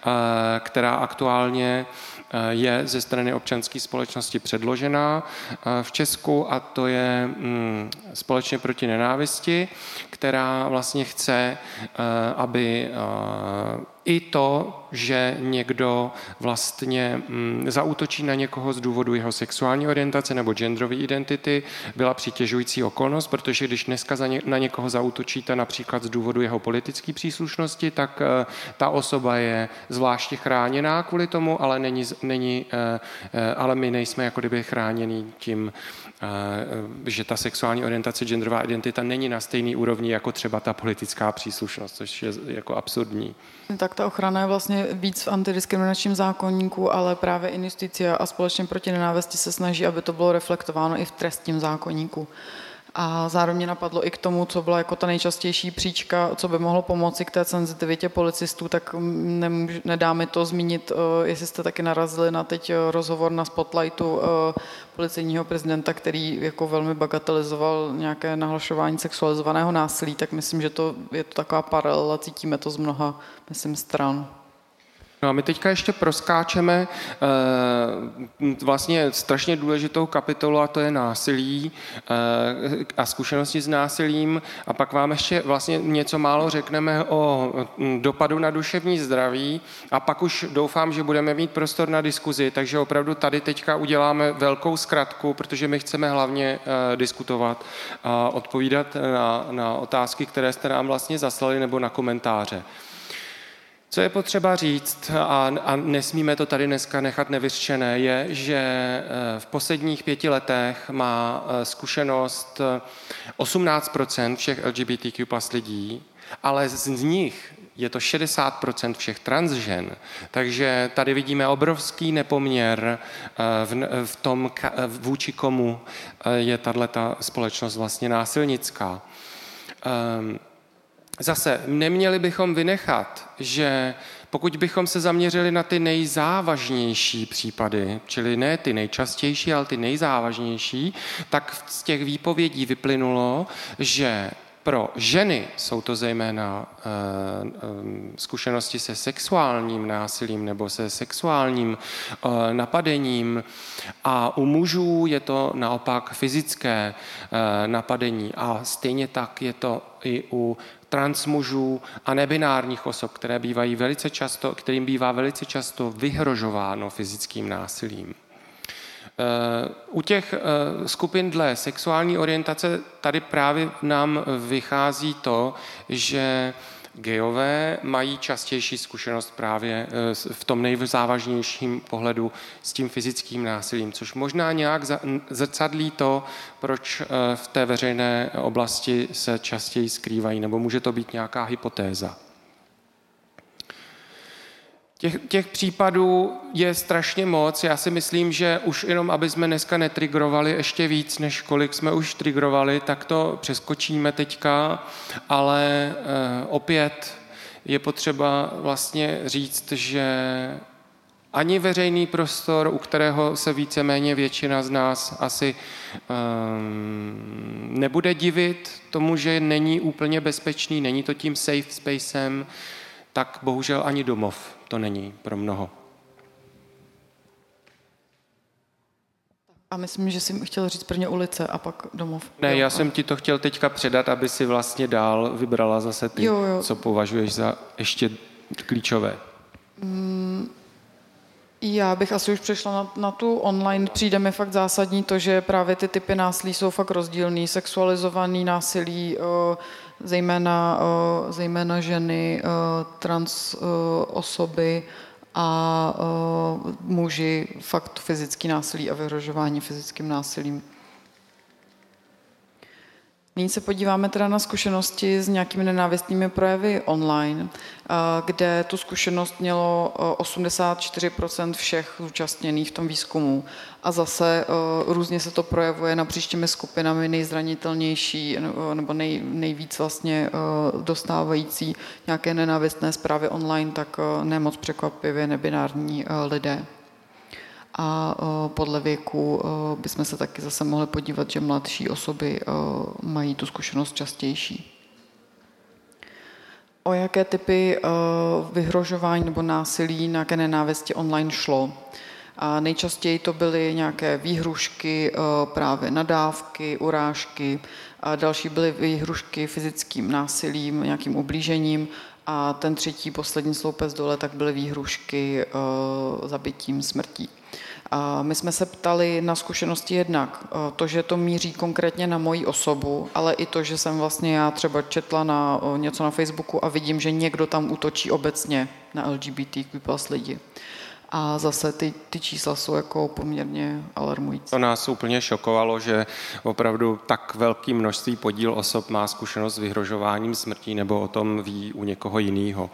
která aktuálně eh, je ze strany občanské společnosti předložená eh, v Česku a to je mm, společně proti nenávisti, která vlastně chce, aby i to, že někdo vlastně mm, zautočí na někoho z důvodu jeho sexuální orientace nebo genderové identity, byla přitěžující okolnost, protože když dneska na někoho zautočíte například z důvodu jeho politické příslušnosti, tak eh, ta osoba je zvláště chráněná kvůli tomu, ale, není, není, eh, eh, ale my nejsme jako kdyby chráněni tím, že ta sexuální orientace, genderová identita není na stejný úrovni jako třeba ta politická příslušnost, což je jako absurdní. Tak ta ochrana je vlastně víc v antidiskriminačním zákonníku, ale právě Injusticia a společně proti nenávisti se snaží, aby to bylo reflektováno i v trestním zákonníku. A zároveň napadlo i k tomu, co byla jako ta nejčastější příčka, co by mohlo pomoci k té senzitivitě policistů, tak nemůž, nedá mi to zmínit, eh, jestli jste taky narazili na teď eh, rozhovor na Spotlightu eh, policejního prezidenta, který jako velmi bagatelizoval nějaké nahlašování sexualizovaného násilí, tak myslím, že to je to taková paralela, cítíme to z mnoha, myslím, stran. No a my teďka ještě proskáčeme e, vlastně strašně důležitou kapitolu a to je násilí e, a zkušenosti s násilím a pak vám ještě vlastně něco málo řekneme o dopadu na duševní zdraví a pak už doufám, že budeme mít prostor na diskuzi, takže opravdu tady teďka uděláme velkou zkratku, protože my chceme hlavně e, diskutovat a odpovídat na, na otázky, které jste nám vlastně zaslali nebo na komentáře. Co je potřeba říct, a, a nesmíme to tady dneska nechat nevyřčené, je, že eh, v posledních pěti letech má eh, zkušenost 18 eh, všech LGBTQ plus lidí, ale z nich je to 60% všech transžen. Takže tady vidíme obrovský nepoměr v, v tom, vůči komu je tato společnost vlastně násilnická. Zase neměli bychom vynechat, že pokud bychom se zaměřili na ty nejzávažnější případy, čili ne ty nejčastější, ale ty nejzávažnější, tak z těch výpovědí vyplynulo, že pro ženy jsou to zejména uh, um, zkušenosti se sexuálním násilím nebo se sexuálním uh, napadením. A u mužů je to naopak fyzické napadení. A stejně tak je to i u transmužů a nebinárních osob, které bývají velice často, kterým bývá velice často vyhrožováno fyzickým násilím. Eh, u těch eh, skupin dle sexuální orientace tady právě nám vychází to, že Gejové mají častější zkušenost právě eh, v tom nejzávažnějším pohledu s tím fyzickým násilím, což možná nějak zrcadlí to, proč eh, v té veřejné oblasti se častěji skrývají, nebo může to být nějaká hypotéza. Těch, těch případů je strašně moc. Já si myslím, že už jenom, aby jsme dneska netrigrovali ještě víc, než kolik jsme už trigrovali, tak to přeskočíme teďka, ale e, opět je potřeba vlastně říct, že ani veřejný prostor, u kterého se víceméně většina z nás asi um, nebude divit tomu, že není úplně bezpečný, není to tím safe spacem, tak bohužel ani domov to není pro mnoho. A myslím, že jsi chtěl říct prvně ulice a pak domov. Ne, já jsem ti to chtěl teďka předat, aby si vlastně dál vybrala zase ty, jo, jo. co považuješ za ještě klíčové. Mm, já bych asi už přešla na, na tu online. Přijde mi fakt zásadní to, že právě ty typy násilí jsou fakt rozdílný. Sexualizovaný násilí, zejména, zejména ženy, trans osoby a muži fakt fyzický násilí a vyhrožování fyzickým násilím. Nyní se podíváme teda na zkušenosti s nějakými nenávistnými projevy online, kde tu zkušenost mělo 84% všech zúčastněných v tom výzkumu. A zase různě se to projevuje napříč těmi skupinami nejzranitelnější nebo nej, nejvíc vlastně dostávající nějaké nenávistné zprávy online, tak nemoc překvapivě nebinární lidé a podle věku bychom se taky zase mohli podívat, že mladší osoby mají tu zkušenost častější. O jaké typy vyhrožování nebo násilí, nějaké nenávisti online šlo? A nejčastěji to byly nějaké výhrušky, právě nadávky, urážky, a další byly výhrušky fyzickým násilím, nějakým ublížením a ten třetí, poslední sloupec dole, tak byly výhrušky zabitím, smrtí. A my jsme se ptali na zkušenosti jednak to, že to míří konkrétně na moji osobu, ale i to, že jsem vlastně já třeba četla na něco na Facebooku a vidím, že někdo tam útočí obecně na LGBTQ plus lidi. A zase ty, ty čísla jsou jako poměrně alarmující. To nás úplně šokovalo, že opravdu tak velký množství podíl osob má zkušenost s vyhrožováním smrtí nebo o tom ví u někoho jiného.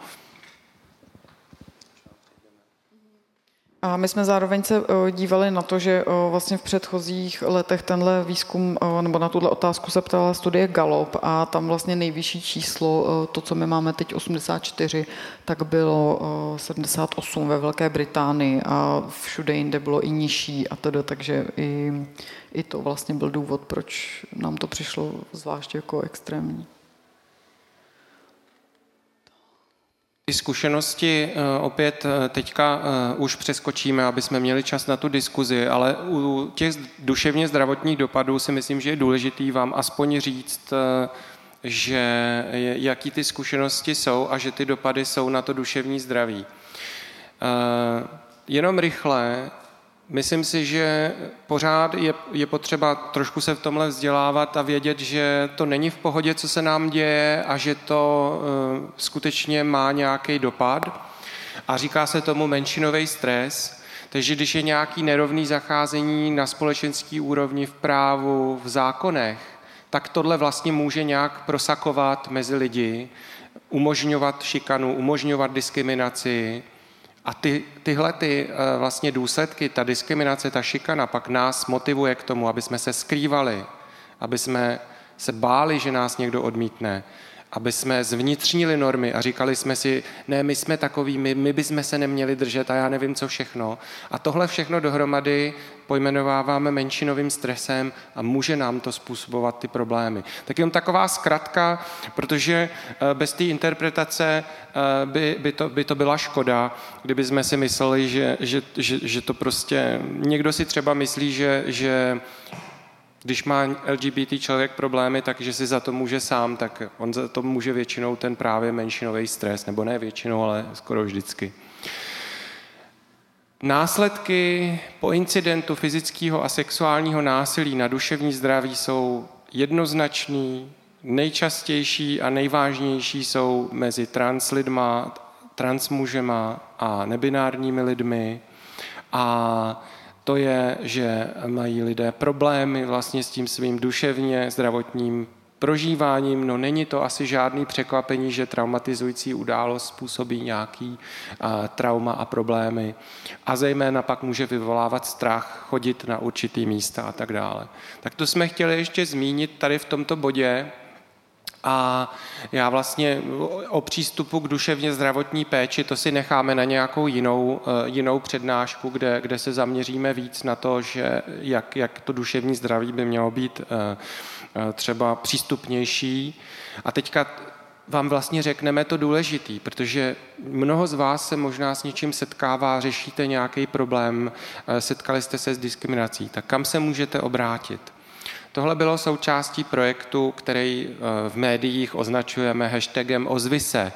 A my jsme zároveň se eh, dívali na to, že eh, vlastně v předchozích letech tenhle výzkum, eh, nebo na tuhle otázku se ptala studie Gallup a tam vlastně nejvyšší číslo, to, co my máme teď 84, tak bylo 78 ve Velké Británii a všude jinde bylo i nižší a tedy, takže i, i to vlastně byl důvod, proč nám to přišlo zvláště jako extrémní. Ty zkušenosti eh, opět eh, teďka eh, už přeskočíme, aby jsme měli čas na tu diskuzi, ale u těch duševně zdravotních dopadů si myslím, že je důležitý vám aspoň říct, že jaký ty zkušenosti jsou a že ty dopady jsou na to duševní zdraví. Jenom rychle, Myslím si, že pořád je, je potřeba trošku se v tomhle vzdělávat a vědět, že to není v pohodě, co se nám děje a že to uh, skutečně má nějaký dopad. A říká se tomu menšinový stres. Takže když je nějaký nerovný zacházení na společenský úrovni v právu, v zákonech, tak tohle vlastně může nějak prosakovat mezi lidi, umožňovat šikanu, umožňovat diskriminaci, a ty, tyhle ty eh, vlastně důsledky, ta diskriminace, ta šikana pak nás motivuje k tomu, aby jsme se skrývali, aby jsme se báli, že nás někdo odmítne, aby jsme zvnitřnili normy a říkali jsme si, ne, my jsme takový, my, my bychom se neměli držet a já nevím, co všechno. A tohle všechno dohromady pojmenováváme menšinovým stresem a může nám to způsobovat ty problémy. Tak jenom taková zkratka, protože eh, bez té interpretace eh, by, by, to, by to byla škoda, kdyby jsme si mysleli, že, že, že, že to prostě... Někdo si třeba myslí, že, že když má LGBT člověk problémy, takže si za to může sám, tak on za to může většinou ten právě menšinový stres, nebo ne většinou, ale skoro vždycky. Následky po incidentu fyzického a sexuálního násilí na duševní zdraví jsou jednoznačný, nejčastější a nejvážnější jsou mezi trans lidma, trans mužema a nebinárními lidmi. A to je, že mají lidé problémy vlastně s tím svým duševně zdravotním prožíváním. No není to asi žádný překvapení, že traumatizující událost způsobí nějaký a, trauma a problémy. A zejména pak může vyvolávat strach, chodit na určitý místa a tak dále. Tak to jsme chtěli ještě zmínit tady v tomto bodě, a já vlastně o přístupu k duševně zdravotní péči, to si necháme na nějakou jinou, eh, jinou přednášku, kde, kde se zaměříme víc na to, že jak, jak to duševní zdraví by mělo být eh, eh, třeba přístupnější. A teďka vám vlastně řekneme to důležitý, protože mnoho z vás se možná s něčím setkává, řešíte nějaký problém, setkali jste se s diskriminací, tak kam se můžete obrátit? Tohle bylo součástí projektu, který eh, v médiích označujeme hashtagem ozvise,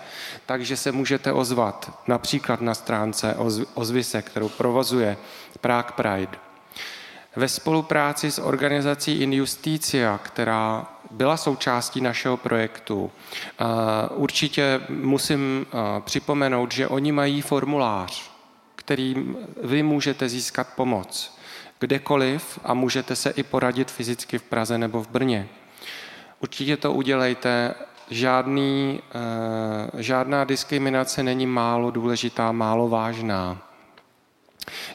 takže se můžete ozvat například na stránce ozvise, kterou provozuje Prague Pride. Ve spolupráci s organizací Injusticia, která byla součástí našeho projektu, eh, určitě musím eh, připomenout, že oni mají formulář, kterým vy můžete získat pomoc kdekoliv a můžete se i poradit fyzicky v Praze nebo v Brně. Určitě to udělejte. Žádný, eh, žádná diskriminace není málo důležitá, málo vážná.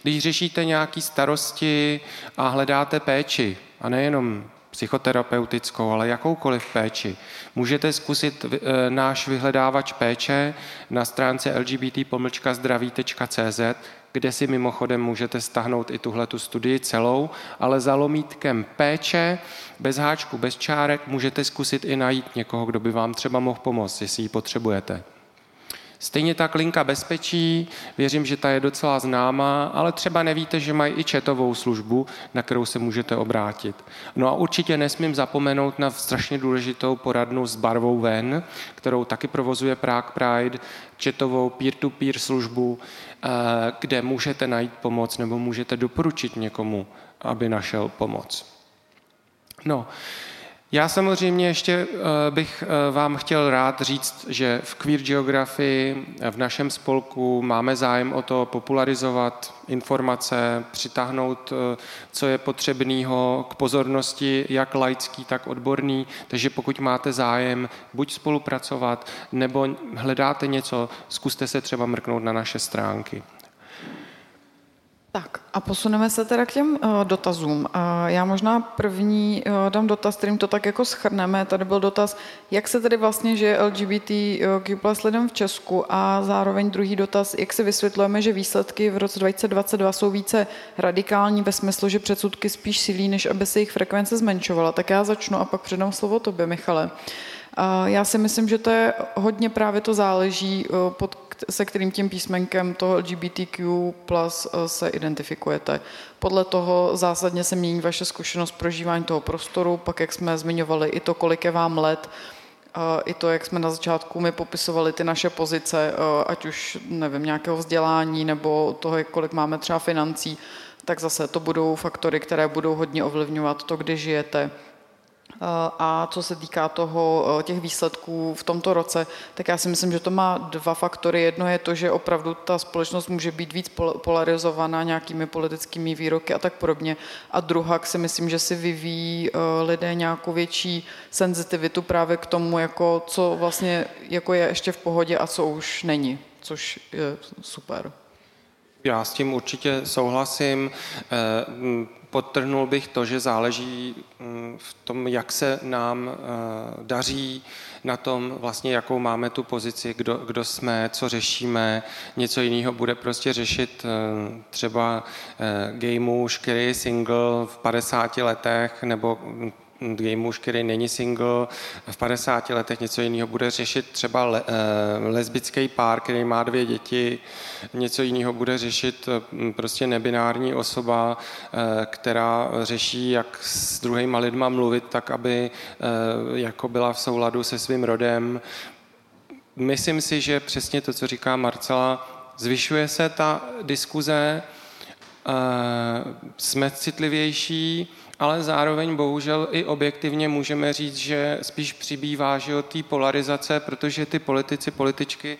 Když řešíte nějaké starosti a hledáte péči, a nejenom psychoterapeutickou, ale jakoukoliv péči. Můžete zkusit eh, náš vyhledávač péče na stránce lgbt-zdraví.cz, kde si mimochodem můžete stahnout i tuhle tu studii celou, ale za lomítkem péče, bez háčku, bez čárek, můžete zkusit i najít někoho, kdo by vám třeba mohl pomoct, jestli ji potřebujete. Stejně tak linka bezpečí, věřím, že ta je docela známá, ale třeba nevíte, že mají i četovou službu, na kterou se můžete obrátit. No a určitě nesmím zapomenout na strašně důležitou poradnu s barvou ven, kterou taky provozuje Prague Pride, četovou peer-to-peer službu, kde můžete najít pomoc nebo můžete doporučit někomu, aby našel pomoc. No, já samozřejmě ještě eh, bych eh, vám chtěl rád říct, že v Queer Geography v našem spolku máme zájem o to popularizovat informace, přitáhnout, eh, co je potřebného k pozornosti, jak laický, tak odborný. Takže pokud máte zájem buď spolupracovat, nebo hledáte něco, zkuste se třeba mrknout na naše stránky. Tak a posuneme se teda k těm uh, dotazům. Uh, já možná první uh, dám dotaz, kterým to tak jako schrneme. Tady byl dotaz, jak se tedy vlastně žije LGBTQ plus lidem v Česku a zároveň druhý dotaz, jak si vysvětlujeme, že výsledky v roce 2022 jsou více radikální ve smyslu, že předsudky spíš silí, než aby se jejich frekvence zmenšovala. Tak já začnu a pak předám slovo tobě, Michale. Já si myslím, že to je hodně právě to záleží, pod se kterým tím písmenkem toho LGBTQ plus eh, se identifikujete. Podle toho zásadně se mění vaše zkušenost prožívání toho prostoru, pak jak jsme zmiňovali i to, kolik je vám let, eh, i to, jak jsme na začátku my popisovali ty naše pozice, eh, ať už, nevím, nějakého vzdělání nebo toho, kolik máme třeba financí, tak zase to budou faktory, které budou hodně ovlivňovat to, kde žijete, a co se týká toho, eh, těch výsledků v tomto roce, tak já si myslím, že to má dva faktory. Jedno je to, že opravdu ta společnost může být víc polarizovaná nějakými politickými výroky a tak podobně. A druhá, si myslím, že si vyvíjí eh, lidé nějakou větší senzitivitu právě k tomu, jako co vlastně jako je ještě v pohodě a co už není, což je super. Já s tím určitě souhlasím. Eh, podtrhnul bych to, že záleží mm, v tom, jak se nám eh, daří na tom, vlastně jakou máme tu pozici, kdo, kdo jsme, co řešíme. Něco jiného bude prostě řešit eh, třeba gay muž, který je single v 50 letech, nebo gay muž, který není single, v 50 letech něco jiného bude řešit třeba le, eh, lesbický pár, který má dvě děti, něco jiného bude řešit hm, prostě nebinární osoba, eh, která řeší, jak s druhýma lidma mluvit, tak aby eh, jako byla v souladu se svým rodem. Myslím si, že přesně to, co říká Marcela, zvyšuje se ta diskuze, jsme citlivější, ale zároveň bohužel i objektivně můžeme říct, že spíš přibývá že té polarizace, protože ty politici, političky,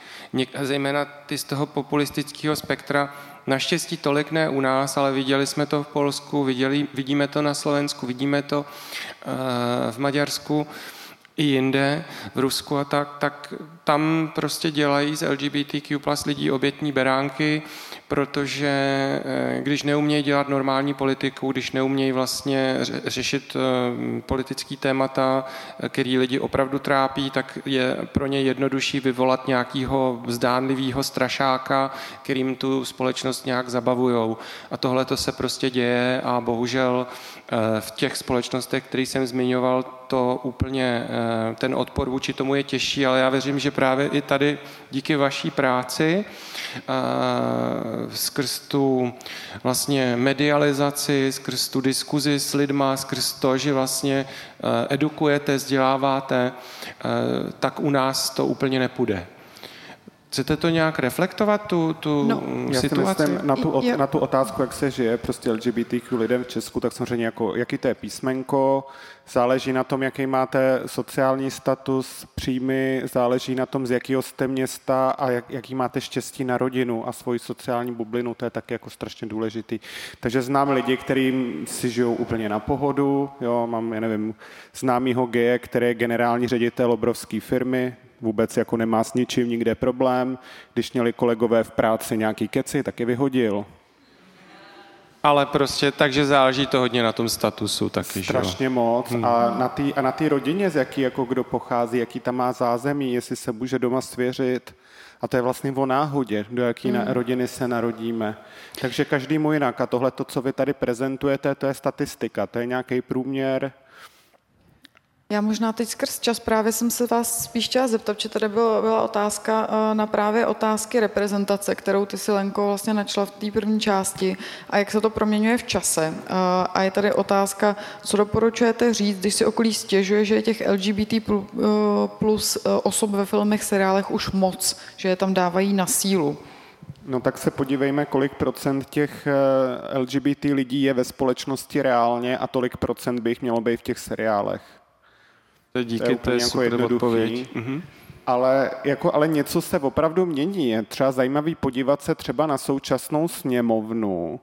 zejména ty z toho populistického spektra, naštěstí tolik ne u nás, ale viděli jsme to v Polsku, viděli, vidíme to na Slovensku, vidíme to uh, v Maďarsku, i jinde, v Rusku a tak, tak tam prostě dělají z LGBTQ plus lidí obětní beránky, protože eh, když neumějí dělat normální politiku, když neumějí vlastně řešit eh, politický témata, eh, který lidi opravdu trápí, tak je pro ně jednodušší vyvolat nějakého zdánlivého strašáka, kterým tu společnost nějak zabavujou. A tohle to se prostě děje a bohužel v těch společnostech, které jsem zmiňoval, to úplně, ten odpor vůči tomu je těžší, ale já věřím, že právě i tady díky vaší práci skrz tu vlastně medializaci, skrz tu diskuzi s lidma, skrz to, že vlastně edukujete, vzděláváte, tak u nás to úplně nepůjde. Chcete to nějak reflektovat, tu, tu no, já situaci? Já si myslím, na tu, na tu otázku, jak se žije prostě LGBTQ lidem v Česku, tak samozřejmě jako, jaký to je písmenko, záleží na tom, jaký máte sociální status, příjmy, záleží na tom, z jakého jste města a jak, jaký máte štěstí na rodinu a svoji sociální bublinu, to je taky jako strašně důležitý. Takže znám lidi, kteří si žijou úplně na pohodu, jo, mám, já nevím, známýho geje, který je generální ředitel obrovské firmy, vůbec jako nemá s ničím nikde problém. Když měli kolegové v práci nějaký keci, tak je vyhodil. Ale prostě, takže záleží to hodně na tom statusu taky, Strašně že? moc. Hmm. A na té a na rodině, z jaký jako kdo pochází, jaký tam má zázemí, jestli se může doma svěřit. A to je vlastně o náhodě, do jaký hmm. rodiny se narodíme. Takže každý mu jinak. A tohle, to, co vy tady prezentujete, to je statistika, to je nějaký průměr já možná teď skrz čas právě jsem se vás spíš chtěla zeptat, že tady byla, byla otázka eh, na právě otázky reprezentace, kterou ty si Lenko vlastně načala v té první části a jak se to proměňuje v čase. Eh, a je tady otázka, co doporučujete říct, když si okolí stěžuje, že je těch LGBT eh, plus osob ve filmech, seriálech už moc, že je tam dávají na sílu. No tak se podívejme, kolik procent těch LGBT lidí je ve společnosti reálně a tolik procent by jich mělo být v těch seriálech. Díky, to je, to je jako super odpověď. Mhm. Ale, jako, ale něco se opravdu mění. Je třeba zajímavý podívat se třeba na současnou sněmovnu,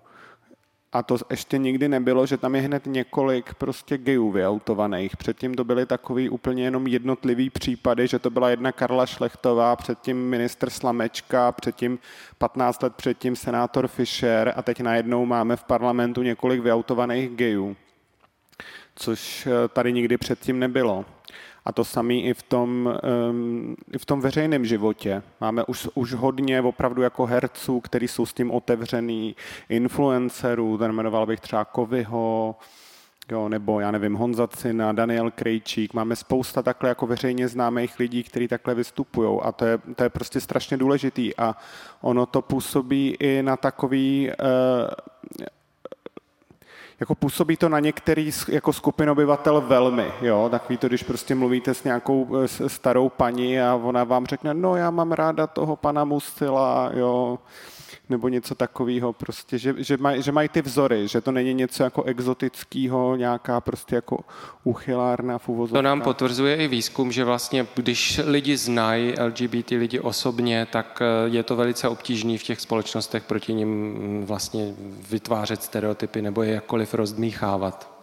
a to ještě nikdy nebylo, že tam je hned několik prostě gejů vyautovaných. Předtím to byly takový úplně jenom jednotlivý případy, že to byla jedna Karla Šlechtová, předtím ministr Slamečka, předtím 15 let předtím senátor Fischer a teď najednou máme v parlamentu několik vyautovaných gejů, což eh, tady nikdy předtím nebylo. A to samé i v tom, um, i v tom veřejném životě. Máme už, už hodně opravdu jako herců, kteří jsou s tím otevřený, influencerů, ten jmenoval bych třeba Kovyho, jo, nebo já nevím, Honza Cina, Daniel Krejčík. Máme spousta takhle jako veřejně známých lidí, kteří takhle vystupují a to je, to je prostě strašně důležitý a ono to působí i na takový uh, jako působí to na některý jako skupin obyvatel velmi, jo, takový to, když prostě mluvíte s nějakou starou paní a ona vám řekne, no já mám ráda toho pana Musila, jo, nebo něco takového, prostě, že, že, maj, že mají ty vzory, že to není něco jako exotického, nějaká prostě jako uchylárna v uvozovkách. To nám potvrzuje i výzkum, že vlastně, když lidi znají LGBT lidi osobně, tak eh, je to velice obtížné v těch společnostech proti ním mm, vlastně vytvářet stereotypy nebo je jakkoliv rozdmíchávat.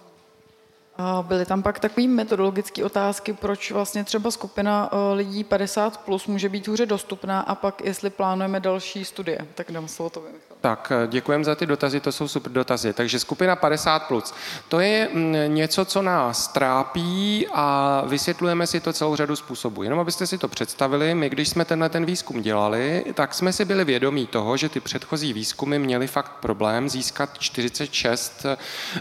Byly tam pak takové metodologické otázky, proč vlastně třeba skupina eh, lidí 50 plus může být hůře dostupná a pak jestli plánujeme další studie. Tak dám slovo to Michal. Tak eh, děkujeme za ty dotazy, to jsou super dotazy. Takže skupina 50+, plus, to je mm, něco, co nás trápí a vysvětlujeme si to celou řadu způsobů. Jenom abyste si to představili, my když jsme tenhle ten výzkum dělali, tak jsme si byli vědomí toho, že ty předchozí výzkumy měly fakt problém získat 46, eh,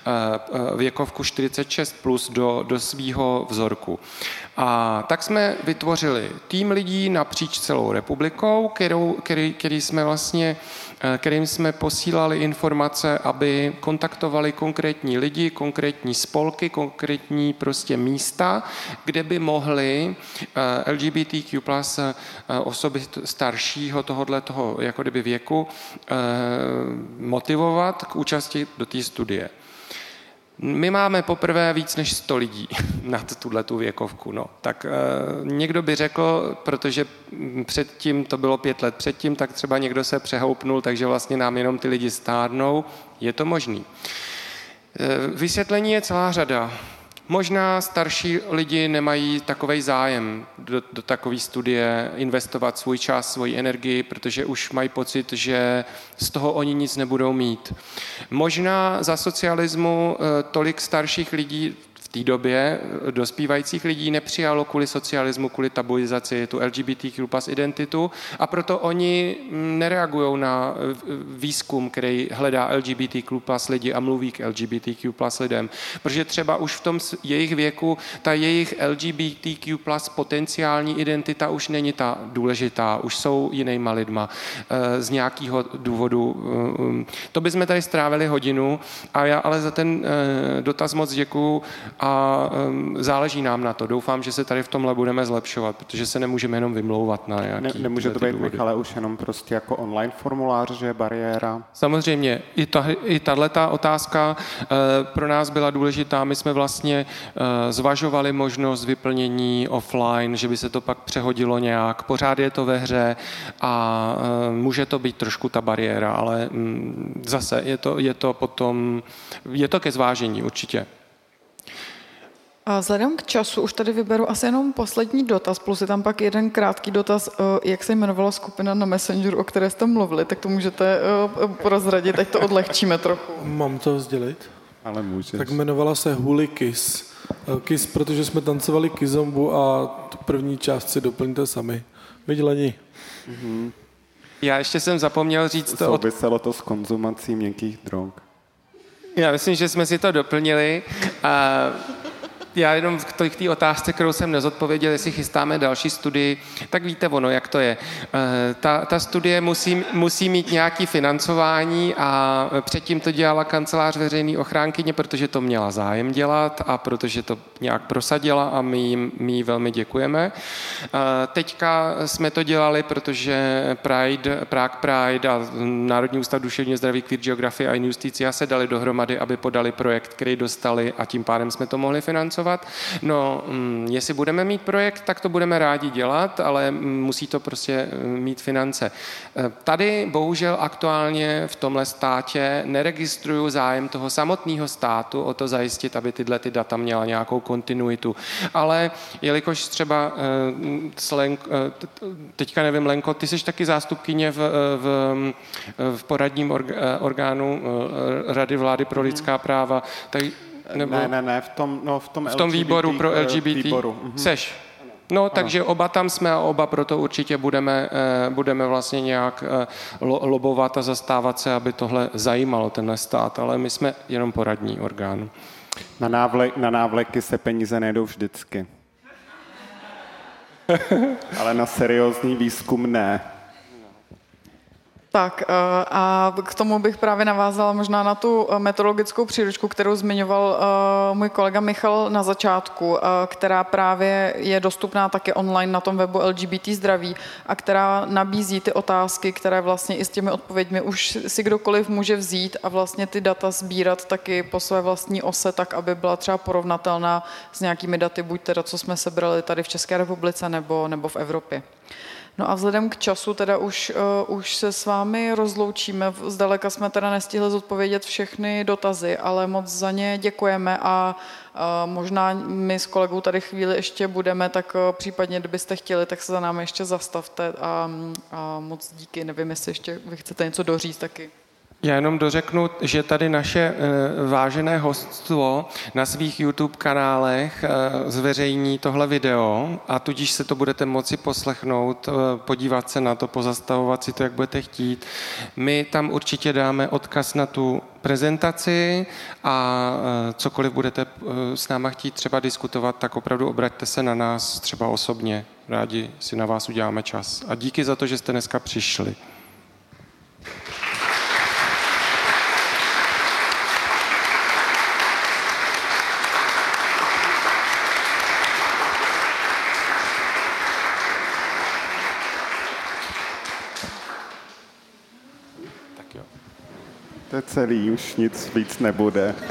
eh, věkovku 46 plus do, do svýho vzorku. A tak jsme vytvořili tým lidí napříč celou republikou, kterou, který, který jsme vlastně, eh, kterým jsme posílali informace, aby kontaktovali konkrétní lidi, konkrétní spolky, konkrétní prostě místa, kde by mohli eh, LGBTQ plus eh, osoby staršího tohohle toho jako kdyby věku motivovat k účasti do té studie. My máme poprvé víc než 100 lidí nad tuhle tu věkovku. No. Tak e, někdo by řekl, protože předtím to bylo pět let předtím, tak třeba někdo se přehoupnul, takže vlastně nám jenom ty lidi stárnou. Je to možný. E, vysvětlení je celá řada. Možná starší lidi nemají takový zájem do, do takové studie investovat svůj čas, svoji energii, protože už mají pocit, že z toho oni nic nebudou mít. Možná za socialismu eh, tolik starších lidí té době dospívajících lidí nepřijalo kvůli socialismu, kvůli tabuizaci tu LGBTQ plus identitu a proto oni nereagují na výzkum, který hledá LGBTQ plus lidi a mluví k LGBTQ plus lidem. Protože třeba už v tom jejich věku ta jejich LGBTQ plus potenciální identita už není ta důležitá, už jsou jinýma lidma eh, z nějakého důvodu. Eh, to bychom tady strávili hodinu a já ale za ten eh, dotaz moc děkuju a záleží nám na to. Doufám, že se tady v tomhle budeme zlepšovat, protože se nemůžeme jenom vymlouvat na nějaký ne, Nemůže to být, důvody. ale už jenom prostě jako online formulář, že je bariéra? Samozřejmě, i, ta, i tato otázka e, pro nás byla důležitá. My jsme vlastně e, zvažovali možnost vyplnění offline, že by se to pak přehodilo nějak. Pořád je to ve hře a e, může to být trošku ta bariéra, ale mm, zase je to, je to potom, je to ke zvážení určitě. A vzhledem k času už tady vyberu asi jenom poslední dotaz, plus je tam pak jeden krátký dotaz, jak se jmenovala skupina na Messengeru, o které jste mluvili, tak to můžete prozradit, ať to odlehčíme trochu. Mám to sdělit? Ale můžeš. Tak jmenovala se Huli Kiss. Kiss, protože jsme tancovali kizombu a tu první část si doplňte sami. Vidělení. Mm-hmm. Já ještě jsem zapomněl říct to. Souviselo to s konzumací měkkých drog. Já myslím, že jsme si to doplnili. A já jenom k té otázce, kterou jsem nezodpověděl, jestli chystáme další studii, tak víte ono, jak to je. Eh, ta, ta studie musí, musí mít nějaké financování a předtím to dělala kancelář veřejné ochránkyně, protože to měla zájem dělat a protože to nějak prosadila a my jim, my jí velmi děkujeme. Eh, teďka jsme to dělali, protože Pride, Prague Pride a Národní ústav duševního zdraví, Queer Geography a Justicia se dali dohromady, aby podali projekt, který dostali a tím pádem jsme to mohli financovat financovat. No, mm, jestli budeme mít projekt, tak to budeme rádi dělat, ale musí to prostě mm, mít finance. E, tady bohužel aktuálně v tomhle státě neregistruju zájem toho samotného státu o to zajistit, aby tyhle ty data měla nějakou kontinuitu. Ale jelikož třeba e, Slenk, e, teďka nevím, Lenko, ty jsi taky zástupkyně v, v, v poradním orgánu Rady vlády pro lidská práva, tak nebo... Ne, ne, ne, v tom, no, v tom, v tom LGBT, výboru pro LGBT. Výboru. Mhm. Seš. No, ano. takže oba tam jsme a oba proto určitě budeme, eh, budeme vlastně nějak eh, lobovat a zastávat se, aby tohle zajímalo tenhle stát, ale my jsme jenom poradní orgán. Na, návle, na návleky se peníze nejdou vždycky. ale na seriózní výzkum ne. Tak eh, a k tomu bych právě navázala možná na tu eh, metodologickou příručku, kterou zmiňoval eh, můj kolega Michal na začátku, která právě je dostupná taky online na tom webu LGBT zdraví a která nabízí ty otázky, které vlastně i s těmi odpověďmi už si kdokoliv může vzít a vlastně ty data sbírat taky po své vlastní ose, tak aby byla třeba porovnatelná s nějakými daty, buď teda, co jsme sebrali tady v České republice nebo, nebo v Evropě. No a vzhledem k času teda už, uh, už se s vámi rozloučíme. Zdaleka jsme teda nestihli zodpovědět všechny dotazy, ale moc za ně děkujeme a uh, možná my s kolegou tady chvíli ještě budeme, tak uh, případně, kdybyste chtěli, tak se za námi ještě zastavte a, a moc díky. Nevím, jestli ještě vy chcete něco doříct taky. Já jenom dořeknu, že tady naše eh, vážené hoststvo na svých YouTube kanálech eh, zveřejní tohle video a tudíž se to budete moci poslechnout, eh, podívat se na to, pozastavovat si to, jak budete chtít. My tam určitě dáme odkaz na tu prezentaci a cokoliv budete s náma chtít třeba diskutovat, tak opravdu obraťte se na nás třeba osobně. Rádi si na vás uděláme čas. A díky za to, že jste dneska přišli. To je celý, už nic víc nebude.